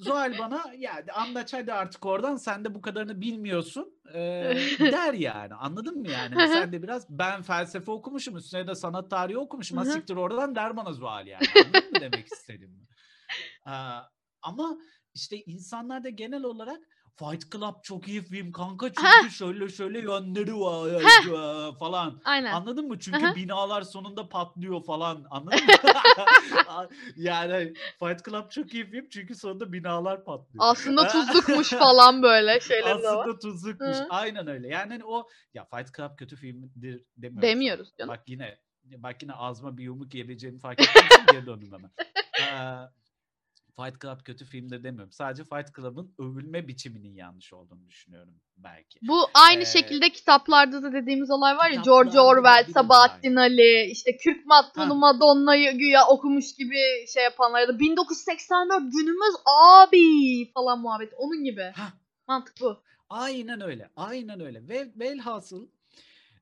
Zuhal bana ya anlaç hadi artık oradan sen de bu kadarını bilmiyorsun. e, der yani. Anladın mı yani? Sen de biraz ben felsefe okumuşum üstüne de sanat tarihi okumuşum. Ha siktir oradan der bana Zuhal yani. Anladın mı demek istedim? ama işte insanlar da genel olarak Fight Club çok iyi film kanka çünkü Heh. şöyle şöyle yönleri var Heh. falan. Aynen. Anladın mı? Çünkü Aha. binalar sonunda patlıyor falan. Anladın mı? yani Fight Club çok iyi film çünkü sonunda binalar patlıyor. Aslında tuzlukmuş falan böyle şeyler Aslında var. tuzlukmuş. Hı. Aynen öyle. Yani hani o ya Fight Club kötü filmdir demiyoruz. Demiyoruz canım. Bak yine bak yine ağzıma bir yumruk yiyeceğimi fark ettim. geri döndüm hemen. Ee, Fight Club kötü filmdir demiyorum. Sadece Fight Club'ın övülme biçiminin yanlış olduğunu düşünüyorum belki. Bu aynı ee, şekilde kitaplarda da dediğimiz olay var ya George Orwell, Sabahattin Ali, işte Kürk Matmalı Madonna'yı güya okumuş gibi şey yapanlar ya da 1984 günümüz abi falan muhabbet onun gibi. Hah. Mantık bu. Aynen öyle. Aynen öyle. Ve velhasıl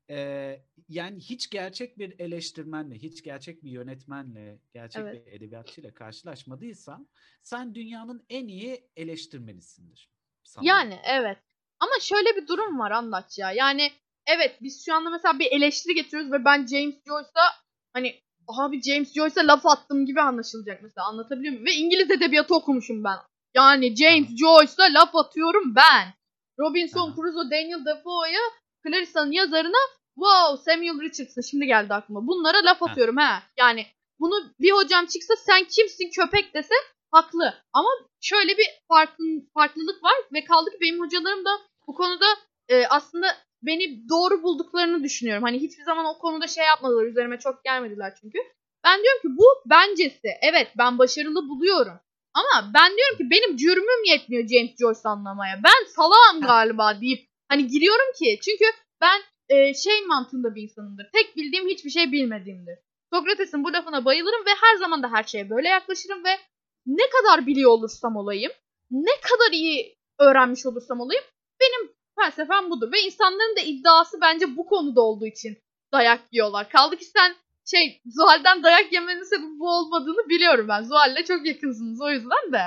Eee, yani hiç gerçek bir eleştirmenle, hiç gerçek bir yönetmenle, gerçek Evet. bir edebiyatçıyla karşılaşmadıysan sen dünyanın en iyi eleştirmenisindir sanırım. Yani evet. Ama şöyle bir durum var anlat ya. Yani evet biz şu anda mesela bir eleştiri getiriyoruz ve ben James Joyce'a hani abi James Joyce'a laf attım gibi anlaşılacak mesela anlatabiliyor muyum? Ve İngiliz edebiyatı okumuşum ben. Yani James. Joyce'a laf atıyorum ben. Robinson Aha. Crusoe, Daniel Defoe'ya Clarissa'nın yazarına wow Samuel Richardson şimdi geldi aklıma. Bunlara laf atıyorum ha. Yani bunu bir hocam çıksa sen kimsin köpek dese haklı. Ama şöyle bir farkın, farklılık var ve kaldı ki benim hocalarım da bu konuda e, aslında beni doğru bulduklarını düşünüyorum. Hani hiçbir zaman o konuda şey yapmadılar üzerime çok gelmediler çünkü. Ben diyorum ki bu bencesi. Evet ben başarılı buluyorum. Ama ben diyorum ki benim cürmüm yetmiyor James Joyce anlamaya. Ben salağım galiba deyip hani giriyorum ki. Çünkü ben e, şey mantığında bir insanımdır. Tek bildiğim hiçbir şey bilmediğimdir. Sokrates'in bu lafına bayılırım ve her zaman da her şeye böyle yaklaşırım ve ne kadar biliyor olursam olayım, ne kadar iyi öğrenmiş olursam olayım benim felsefem budur. Ve insanların da iddiası bence bu konuda olduğu için dayak yiyorlar. Kaldı ki sen şey Zuhal'den dayak yemenin sebebi bu olmadığını biliyorum ben. Zuhal'le çok yakınsınız o yüzden de.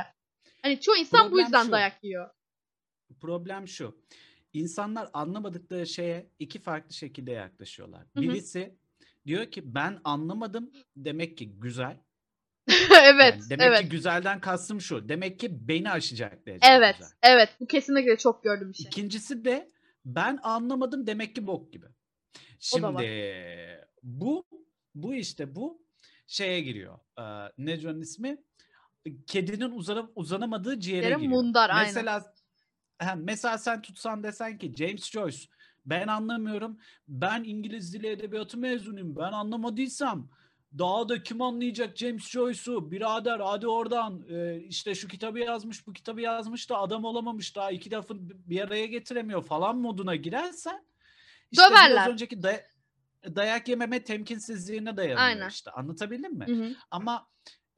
Hani çoğu insan Problem bu yüzden şu. dayak yiyor. Problem şu insanlar anlamadıkları şeye iki farklı şekilde yaklaşıyorlar. Hı hı. Birisi diyor ki ben anlamadım demek ki güzel. evet. Yani demek evet. ki güzelden kastım şu. Demek ki beni aşacak derecede Evet. Güzel. Evet. Bu kesinlikle çok gördüğüm bir şey. İkincisi de ben anlamadım demek ki bok gibi. Şimdi bu bu işte bu şeye giriyor. Ee, ne ismi? Kedinin uzanam, uzanamadığı ciğere Derim giriyor. Mundar, Mesela aynen mesela sen tutsan desen ki James Joyce ben anlamıyorum. Ben İngiliz dili edebiyatı mezunuyum. Ben anlamadıysam daha da kim anlayacak James Joyce'u? Birader hadi oradan e, işte şu kitabı yazmış bu kitabı yazmış da adam olamamış daha iki lafın bir araya getiremiyor falan moduna girersen işte Döverler. biraz önceki day- dayak yememe temkinsizliğine dayanıyor Aynen. işte anlatabildim mi? Hı hı. Ama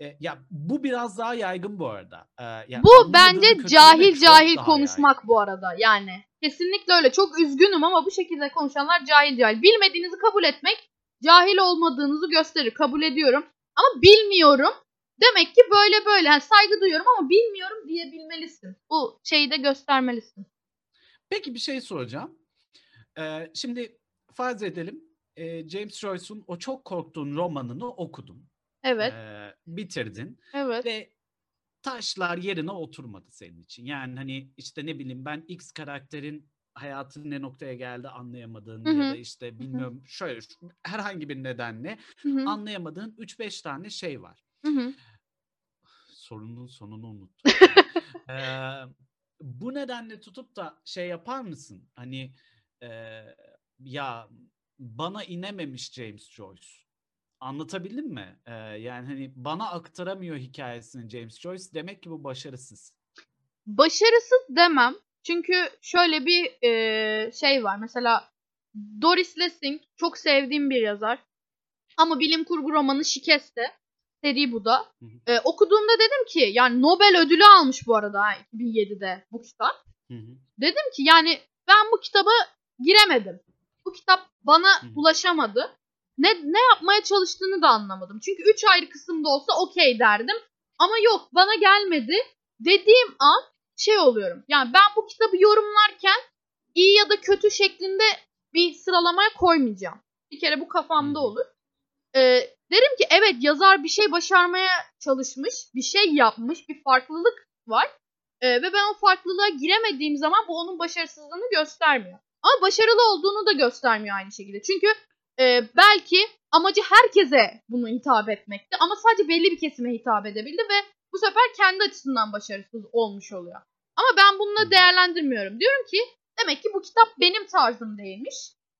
e, ya bu biraz daha yaygın bu arada. E, yani bu bence cahil cahil konuşmak yaygın. bu arada yani. Kesinlikle öyle. Çok üzgünüm ama bu şekilde konuşanlar cahil cahil. Bilmediğinizi kabul etmek cahil olmadığınızı gösterir. Kabul ediyorum. Ama bilmiyorum. Demek ki böyle böyle. Yani saygı duyuyorum ama bilmiyorum diyebilmelisin. Bu şeyi de göstermelisin. Peki bir şey soracağım. Ee, şimdi farz edelim e, James Joyce'un o çok korktuğun romanını okudum. Evet. Eee, bitirdin Evet. ve taşlar yerine oturmadı senin için. Yani hani işte ne bileyim ben X karakterin hayatı ne noktaya geldi anlayamadığın Hı ya da işte bilmiyorum şöyle herhangi bir nedenle Hı hı. anlayamadığın 3-5 tane şey var. Hı hı. Sorunun sonunu unuttum. Eee, bu nedenle tutup da şey yapar mısın? Hani eee, ya bana inememiş James Joyce. Anlatabildim mi? Ee, yani hani bana aktaramıyor hikayesini James Joyce. Demek ki bu başarısız. Başarısız demem. Çünkü şöyle bir e, şey var. Mesela Doris Lessing çok sevdiğim bir yazar. Ama bilim kurgu romanı Şikeste. Seri bu da. E, okuduğumda dedim ki yani Nobel ödülü almış bu arada 2007'de bu kitap. Hı hı. Dedim ki yani ben bu kitaba giremedim. Bu kitap bana hı hı. ulaşamadı ne, ne yapmaya çalıştığını da anlamadım. Çünkü 3 ayrı kısımda olsa okey derdim. Ama yok bana gelmedi. Dediğim an şey oluyorum. Yani ben bu kitabı yorumlarken iyi ya da kötü şeklinde bir sıralamaya koymayacağım. Bir kere bu kafamda olur. Ee, derim ki evet yazar bir şey başarmaya çalışmış, bir şey yapmış, bir farklılık var. Ee, ve ben o farklılığa giremediğim zaman bu onun başarısızlığını göstermiyor. Ama başarılı olduğunu da göstermiyor aynı şekilde. Çünkü e, belki amacı herkese bunu hitap etmekti ama sadece belli bir kesime hitap edebildi ve bu sefer kendi açısından başarısız olmuş oluyor. Ama ben bunu değerlendirmiyorum. Diyorum ki demek ki bu kitap benim tarzım değilmiş.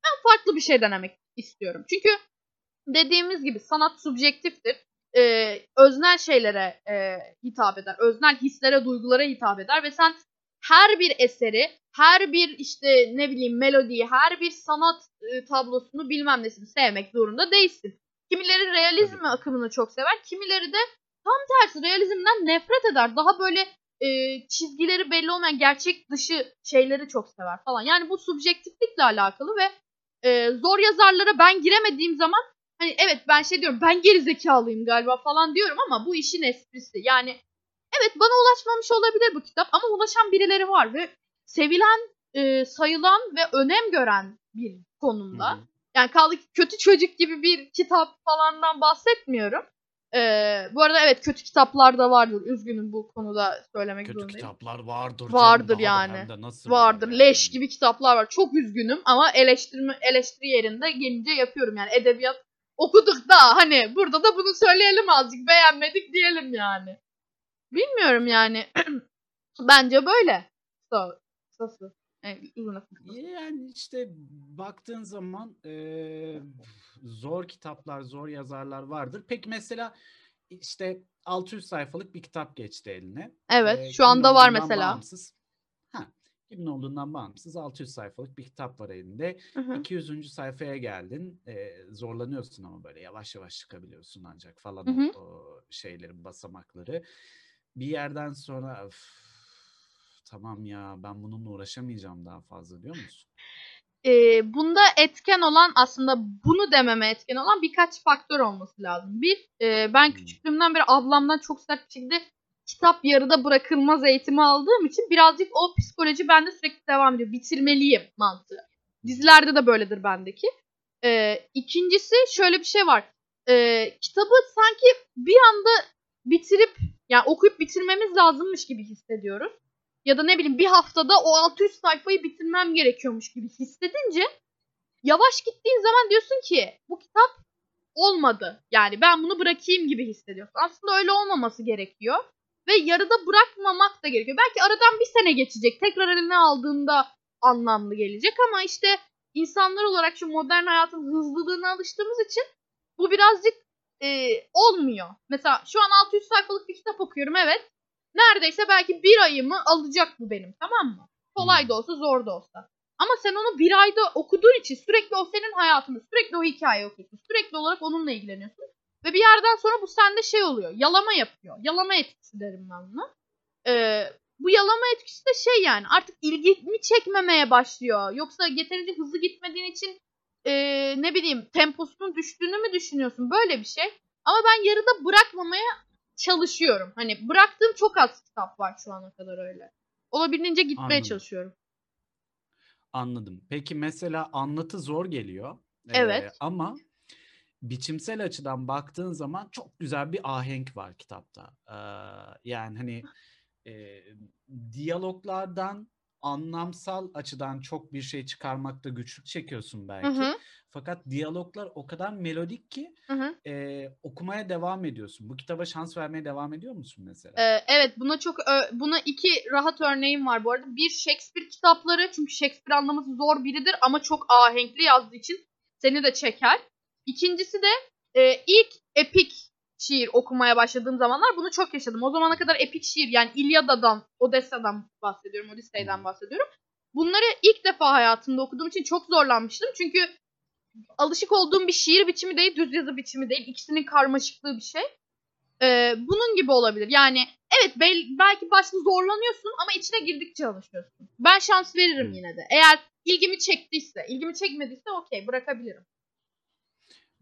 Ben farklı bir şey denemek istiyorum. Çünkü dediğimiz gibi sanat subjektiftir. Ee, öznel şeylere e, hitap eder. Öznel hislere, duygulara hitap eder ve sen her bir eseri, her bir işte ne bileyim melodiyi, her bir sanat e, tablosunu bilmem nesini sevmek zorunda değilsin. Kimileri realizm akımını çok sever, kimileri de tam tersi realizmden nefret eder. Daha böyle e, çizgileri belli olmayan gerçek dışı şeyleri çok sever falan. Yani bu subjektiflikle alakalı ve e, zor yazarlara ben giremediğim zaman hani evet ben şey diyorum ben geri zekalıyım galiba falan diyorum ama bu işin esprisi. Yani evet bana ulaşmamış olabilir bu kitap ama ulaşan birileri var ve sevilen, e, sayılan ve önem gören bir konumda. Hı-hı. Yani kaldı ki kötü çocuk gibi bir kitap falandan bahsetmiyorum. Ee, bu arada evet kötü kitaplar da vardır. Üzgünüm bu konuda söylemek kötü zorundayım. Kötü kitaplar vardır. Vardır yani. Da, nasıl vardır. Yani? Leş gibi kitaplar var. Çok üzgünüm ama eleştirme eleştiri yerinde gelince yapıyorum yani edebiyat okuduk da hani burada da bunu söyleyelim azıcık beğenmedik diyelim yani. Bilmiyorum yani. Bence böyle. So, sosu. Yani işte baktığın zaman e, zor kitaplar, zor yazarlar vardır. Peki mesela işte 600 sayfalık bir kitap geçti eline. Evet, e, şu anda var mesela. Bağımsız, ha, kimin olduğundan bağımsız 600 sayfalık bir kitap var elinde. Hı hı. 200. sayfaya geldin. E, zorlanıyorsun ama böyle yavaş yavaş çıkabiliyorsun ancak falan hı hı. O, o şeylerin basamakları. Bir yerden sonra tamam ya ben bununla uğraşamayacağım daha fazla diyor musun? Ee, bunda etken olan aslında bunu dememe etken olan birkaç faktör olması lazım. Bir, e, ben küçüklüğümden beri ablamdan çok sert bir şekilde kitap yarıda bırakılmaz eğitimi aldığım için birazcık o psikoloji bende sürekli devam ediyor. Bitirmeliyim mantığı. Dizilerde de böyledir bendeki. Ee, ikincisi şöyle bir şey var. Ee, kitabı sanki bir anda bitirip yani okuyup bitirmemiz lazımmış gibi hissediyoruz ya da ne bileyim bir haftada o 600 sayfayı bitirmem gerekiyormuş gibi hissedince yavaş gittiğin zaman diyorsun ki bu kitap olmadı. Yani ben bunu bırakayım gibi hissediyorsun. Aslında öyle olmaması gerekiyor. Ve yarıda bırakmamak da gerekiyor. Belki aradan bir sene geçecek. Tekrar eline aldığında anlamlı gelecek ama işte insanlar olarak şu modern hayatın hızlılığına alıştığımız için bu birazcık e, olmuyor. Mesela şu an 600 sayfalık bir kitap okuyorum evet neredeyse belki bir ayımı alacak bu benim tamam mı? Kolay hmm. da olsa zor da olsa. Ama sen onu bir ayda okuduğun için sürekli o senin hayatını, sürekli o hikayeyi okuyorsun. Sürekli olarak onunla ilgileniyorsun. Ve bir yerden sonra bu sende şey oluyor. Yalama yapıyor. Yalama etkisi derim ben buna. Ee, bu yalama etkisi de şey yani artık ilgimi çekmemeye başlıyor. Yoksa yeterince hızlı gitmediğin için e, ne bileyim temposunun düştüğünü mü düşünüyorsun? Böyle bir şey. Ama ben yarıda bırakmamaya çalışıyorum. Hani bıraktığım çok az kitap var şu ana kadar öyle. Olabildiğince gitmeye Anladım. çalışıyorum. Anladım. Peki mesela anlatı zor geliyor. Evet. Ee, ama biçimsel açıdan baktığın zaman çok güzel bir ahenk var kitapta. Ee, yani hani e, diyaloglardan anlamsal açıdan çok bir şey çıkarmakta güçlük çekiyorsun belki. Hı hı. Fakat diyaloglar o kadar melodik ki hı hı. E, okumaya devam ediyorsun. Bu kitaba şans vermeye devam ediyor musun mesela? Ee, evet buna çok buna iki rahat örneğim var bu arada. Bir Shakespeare kitapları çünkü Shakespeare anlaması zor biridir ama çok ahenkli yazdığı için seni de çeker. İkincisi de e, ilk epik şiir okumaya başladığım zamanlar bunu çok yaşadım. O zamana kadar epik şiir yani İlyada'dan, Odessa'dan bahsediyorum, Odissey'den bahsediyorum. Bunları ilk defa hayatımda okuduğum için çok zorlanmıştım. Çünkü alışık olduğum bir şiir biçimi değil, düz yazı biçimi değil. İkisinin karmaşıklığı bir şey. Ee, bunun gibi olabilir. Yani evet bel- belki başta zorlanıyorsun ama içine girdikçe alışıyorsun. Ben şans veririm yine de. Eğer ilgimi çektiyse, ilgimi çekmediyse okey bırakabilirim.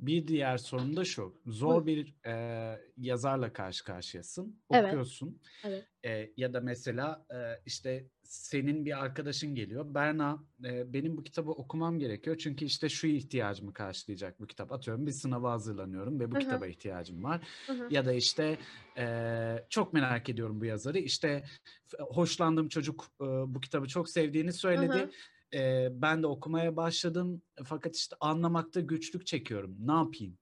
Bir diğer sorun da şu. Zor bir e, yazarla karşı karşıyasın. Evet. Okuyorsun. Evet. E, ya da mesela e, işte senin bir arkadaşın geliyor. Berna e, benim bu kitabı okumam gerekiyor. Çünkü işte şu ihtiyacımı karşılayacak bu kitap. Atıyorum bir sınava hazırlanıyorum ve bu Hı hı. kitaba ihtiyacım var. Hı hı. Ya da işte e, çok merak ediyorum bu yazarı. İşte hoşlandığım çocuk e, bu kitabı çok sevdiğini söyledi. E, ben de okumaya başladım. Fakat işte anlamakta güçlük çekiyorum. Ne yapayım?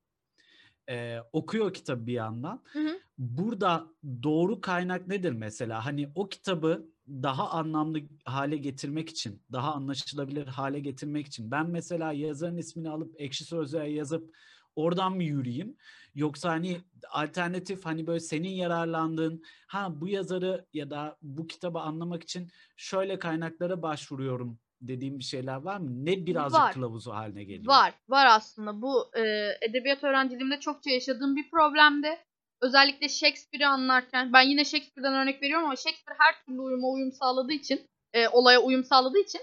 E, okuyor kitabı bir yandan. Hı hı. Burada doğru kaynak nedir mesela? Hani o kitabı daha anlamlı hale getirmek için, daha anlaşılabilir hale getirmek için ben mesela yazarın ismini alıp ekşi sözlüğe yazıp oradan mı yürüyeyim? Yoksa hani alternatif hani böyle senin yararlandığın ha bu yazarı ya da bu kitabı anlamak için şöyle kaynaklara başvuruyorum dediğim bir şeyler var mı? Ne birazcık Var. kılavuzu haline geliyor? Var. Var aslında. Bu e, edebiyat öğrenciliğimde çokça yaşadığım bir problemdi. Özellikle Shakespeare'i anlarken ben yine Shakespeare'den örnek veriyorum ama Shakespeare her türlü uyuma uyum sağladığı için e, olaya uyum sağladığı için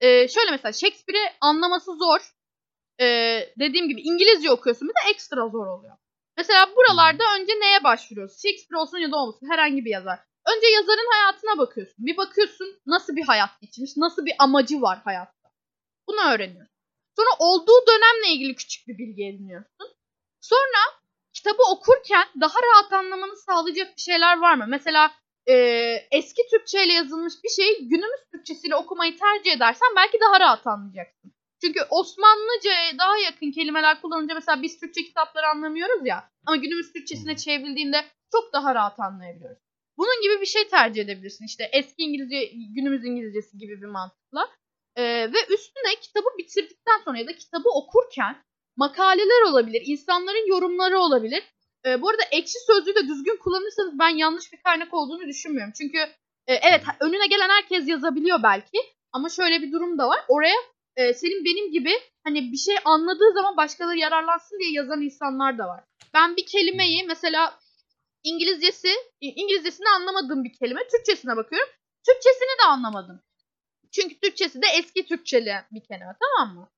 e, şöyle mesela Shakespeare'i anlaması zor. E, dediğim gibi İngilizce okuyorsun bir de ekstra zor oluyor. Mesela buralarda önce neye başvuruyoruz? Shakespeare olsun ya da olmasın herhangi bir yazar. Önce yazarın hayatına bakıyorsun. Bir bakıyorsun nasıl bir hayat geçirmiş, nasıl bir amacı var hayatta. Bunu öğreniyorsun. Sonra olduğu dönemle ilgili küçük bir bilgi ediniyorsun. Sonra kitabı okurken daha rahat anlamanı sağlayacak bir şeyler var mı? Mesela e, eski Türkçe ile yazılmış bir şeyi günümüz Türkçesiyle okumayı tercih edersen belki daha rahat anlayacaksın. Çünkü Osmanlıca'ya daha yakın kelimeler kullanınca mesela biz Türkçe kitapları anlamıyoruz ya ama günümüz Türkçesine çevrildiğinde çok daha rahat anlayabiliyoruz. Bunun gibi bir şey tercih edebilirsin. İşte eski İngilizce, günümüz İngilizcesi gibi bir mantıkla. Ee, ve üstüne kitabı bitirdikten sonra ya da kitabı okurken makaleler olabilir, insanların yorumları olabilir. Ee, bu arada ekşi sözlüğü de düzgün kullanırsanız ben yanlış bir kaynak olduğunu düşünmüyorum. Çünkü e, evet önüne gelen herkes yazabiliyor belki ama şöyle bir durum da var. Oraya e, senin benim gibi hani bir şey anladığı zaman başkaları yararlansın diye yazan insanlar da var. Ben bir kelimeyi mesela İngilizcesi, İngilizcesini anlamadığım bir kelime Türkçesine bakıyorum. Türkçesini de anlamadım. Çünkü Türkçesi de eski Türkçeli bir kelime tamam mı?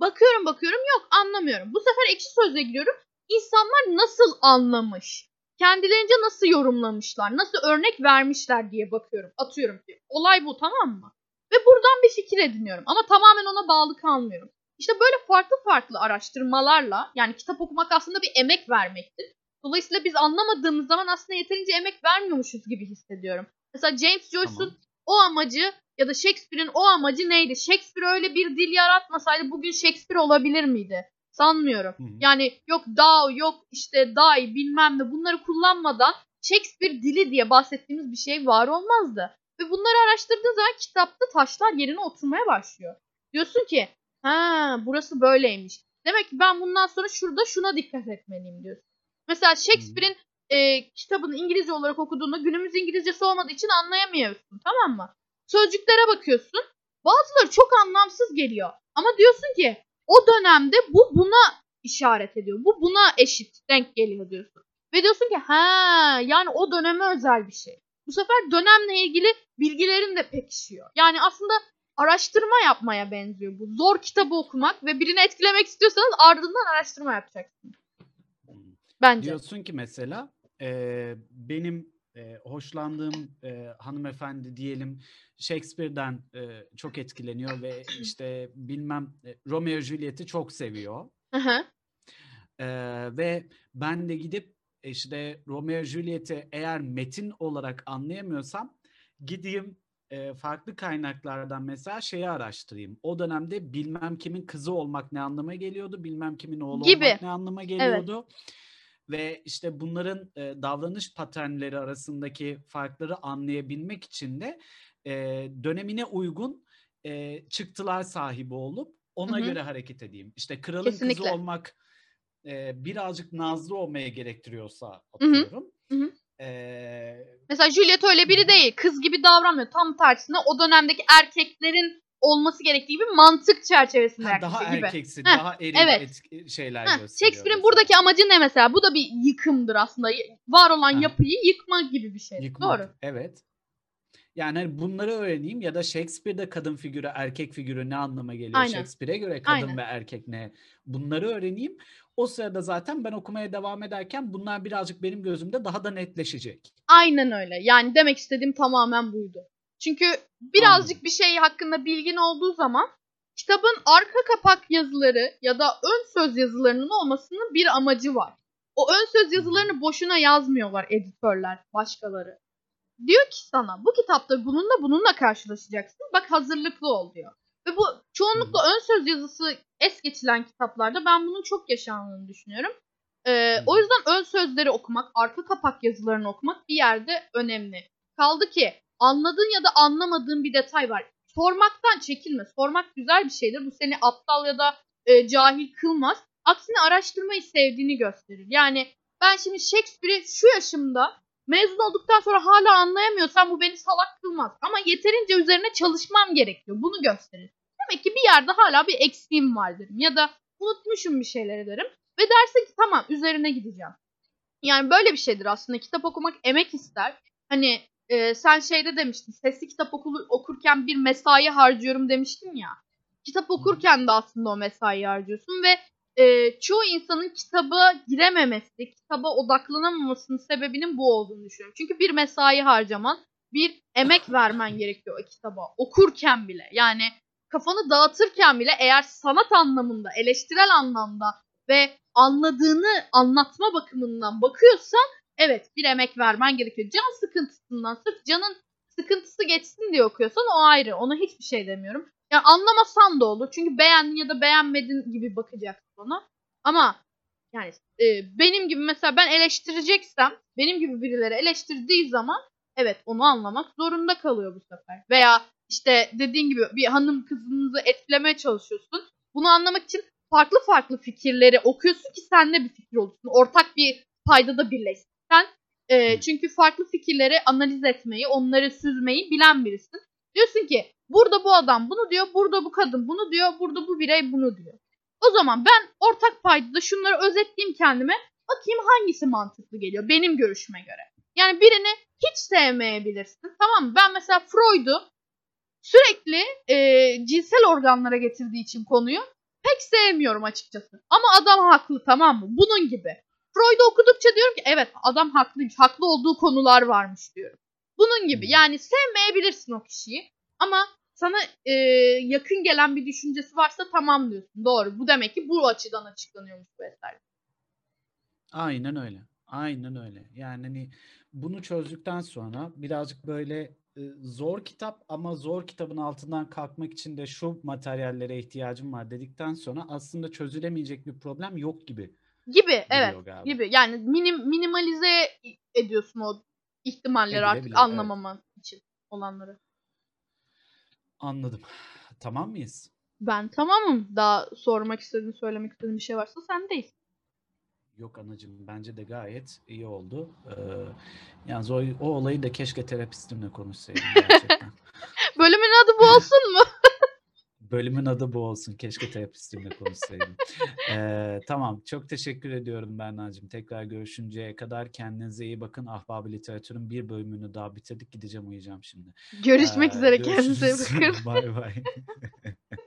Bakıyorum bakıyorum yok anlamıyorum. Bu sefer ekşi sözlüğe giriyorum. İnsanlar nasıl anlamış? Kendilerince nasıl yorumlamışlar? Nasıl örnek vermişler diye bakıyorum. Atıyorum ki. Olay bu tamam mı? Ve buradan bir fikir ediniyorum. Ama tamamen ona bağlı kalmıyorum. İşte böyle farklı farklı araştırmalarla yani kitap okumak aslında bir emek vermektir. Dolayısıyla biz anlamadığımız zaman aslında yeterince emek vermiyormuşuz gibi hissediyorum. Mesela James Joyce'un Tamam. o amacı ya da Shakespeare'in o amacı neydi? Shakespeare öyle bir dil yaratmasaydı bugün Shakespeare olabilir miydi? Sanmıyorum. Hı hı. Yani yok thou yok işte die bilmem ne bunları kullanmadan Shakespeare dili diye bahsettiğimiz bir şey var olmazdı. Ve bunları araştırdığın zaman kitapta taşlar yerine oturmaya başlıyor. Diyorsun ki ha burası böyleymiş. Demek ki ben bundan sonra şurada şuna dikkat etmeliyim diyorsun. Mesela Shakespeare'in e, kitabını İngilizce olarak okuduğunda günümüz İngilizcesi olmadığı için anlayamıyorsun tamam mı? Sözcüklere bakıyorsun. Bazıları çok anlamsız geliyor. Ama diyorsun ki o dönemde bu buna işaret ediyor. Bu buna eşit denk geliyor diyorsun. Ve diyorsun ki ha yani o döneme özel bir şey. Bu sefer dönemle ilgili bilgilerin de pekişiyor. Yani aslında araştırma yapmaya benziyor bu. Zor kitabı okumak ve birini etkilemek istiyorsanız ardından araştırma yapacaksınız. Bence. Diyorsun ki mesela e, benim e, hoşlandığım e, hanımefendi diyelim Shakespeare'den e, çok etkileniyor ve işte bilmem e, Romeo Juliet'i çok seviyor. Hı hı. E, ve ben de gidip işte Romeo Juliet'i eğer metin olarak anlayamıyorsam gideyim e, farklı kaynaklardan mesela şeyi araştırayım. O dönemde bilmem kimin kızı olmak ne anlama geliyordu, bilmem kimin oğlu Gibi. olmak ne anlama geliyordu. Ve işte bunların e, davranış paternleri arasındaki farkları anlayabilmek için de e, dönemine uygun e, çıktılar sahibi olup ona Hı hı. göre hareket edeyim. İşte kralın Kesinlikle. kızı olmak e, birazcık nazlı olmaya gerektiriyorsa atıyorum. Hı hı. E, Mesela Juliet öyle biri değil. Kız gibi davranmıyor. Tam tersine o dönemdeki erkeklerin olması gerektiği gibi mantık çerçevesinde ha, daha gibi. erkeksi, Heh, daha eril evet. etki- şeyler Heh, gösteriyor. Shakespeare'in mesela. buradaki amacı ne mesela? Bu da bir yıkımdır aslında. Var olan Ha. yapıyı yıkmak gibi bir şey. Yıkmak, Doğru. Evet. Yani hani bunları öğreneyim ya da Shakespeare'de kadın figürü, erkek figürü ne anlama geliyor? Aynen. Shakespeare'e göre kadın Aynen. ve erkek ne? Bunları öğreneyim. O sırada zaten ben okumaya devam ederken bunlar birazcık benim gözümde daha da netleşecek. Aynen öyle. Yani demek istediğim tamamen buydu. Çünkü birazcık bir şey hakkında bilgin olduğu zaman kitabın arka kapak yazıları ya da ön söz yazılarının olmasının bir amacı var. O ön söz yazılarını boşuna yazmıyorlar editörler, başkaları. Diyor ki sana bu kitapta bununla bununla karşılaşacaksın. Bak hazırlıklı ol diyor. Ve bu çoğunlukla ön söz yazısı es geçilen kitaplarda ben bunun çok yaşandığını düşünüyorum. Ee, o yüzden ön sözleri okumak, arka kapak yazılarını okumak bir yerde önemli. Kaldı ki anladığın ya da anlamadığın bir detay var. Sormaktan çekinme. Sormak güzel bir şeydir. Bu seni aptal ya da e, cahil kılmaz. Aksine araştırmayı sevdiğini gösterir. Yani ben şimdi Shakespeare'i şu yaşımda mezun olduktan sonra hala anlayamıyorsam bu beni salak kılmaz. Ama yeterince üzerine çalışmam gerekiyor. Bunu gösterir. Demek ki bir yerde hala bir eksiğim var. Ya da unutmuşum bir şeyleri derim. Ve dersin ki tamam üzerine gideceğim. Yani böyle bir şeydir aslında. Kitap okumak emek ister. Hani e, sen şeyde demiştin. Sesli kitap okulu, okurken bir mesai harcıyorum demiştin ya. Kitap okurken de aslında o mesai harcıyorsun ve e, çoğu insanın kitaba girememesi, kitaba odaklanamamasının sebebinin bu olduğunu düşünüyorum. Çünkü bir mesai harcaman, bir emek vermen gerekiyor o kitaba okurken bile. Yani kafanı dağıtırken bile eğer sanat anlamında, eleştirel anlamda ve anladığını anlatma bakımından bakıyorsan evet bir emek vermen gerekiyor. Can sıkıntısından sırf canın sıkıntısı geçsin diye okuyorsan o ayrı. Ona hiçbir şey demiyorum. Yani anlamasan da olur. Çünkü beğendin ya da beğenmedin gibi bakacaksın ona. Ama yani e, benim gibi mesela ben eleştireceksem benim gibi birileri eleştirdiği zaman evet onu anlamak zorunda kalıyor bu sefer. Veya işte dediğin gibi bir hanım kızınızı etkilemeye çalışıyorsun. Bunu anlamak için farklı farklı fikirleri okuyorsun ki sende bir fikir olsun. Ortak bir payda da birleşsin. Sen e, çünkü farklı fikirleri analiz etmeyi, onları süzmeyi bilen birisin. Diyorsun ki burada bu adam bunu diyor, burada bu kadın bunu diyor, burada bu birey bunu diyor. O zaman ben ortak paydada şunları özetleyeyim kendime. Bakayım hangisi mantıklı geliyor benim görüşüme göre. Yani birini hiç sevmeyebilirsin. Tamam mı? Ben mesela Freud'u sürekli e, cinsel organlara getirdiği için konuyu pek sevmiyorum açıkçası. Ama adam haklı tamam mı? Bunun gibi. Freud'u okudukça diyorum ki evet adam haklıymış. Haklı olduğu konular varmış diyorum. Bunun gibi. Yani sevmeyebilirsin o kişiyi. Ama sana e, yakın gelen bir düşüncesi varsa tamam diyorsun. Doğru. Bu demek ki bu açıdan açıklanıyormuş bu eser. Aynen öyle. Aynen öyle. Yani hani bunu çözdükten sonra birazcık böyle e, zor kitap ama zor kitabın altından kalkmak için de şu materyallere ihtiyacım var dedikten sonra aslında çözülemeyecek bir problem yok gibi Gibi evet. galiba. Gibi. Yani minim, minimalize ediyorsun o ihtimalleri artık Edilebilir, evet. anlamaman için olanları. Anladım. Tamam mıyız? Ben tamamım. Daha sormak istediğin, söylemek istediğin bir şey varsa sendeyiz. Yok anacığım bence de gayet iyi oldu. Ee, yalnız o, o olayı da keşke terapistimle konuşsaydım gerçekten. Bölümün adı bu olsun mu? Bölümün adı bu olsun. Keşke terapistimle konuşsaydım. Ee, tamam. Çok teşekkür ediyorum Berna'cığım. Tekrar görüşünceye kadar kendinize iyi bakın. Ahbabı Literatür'ün bir bölümünü daha bitirdik. Gideceğim uyuyacağım şimdi. Görüşmek Ee, üzere. Kendinize iyi görüşürüz. bakın. Bay bay.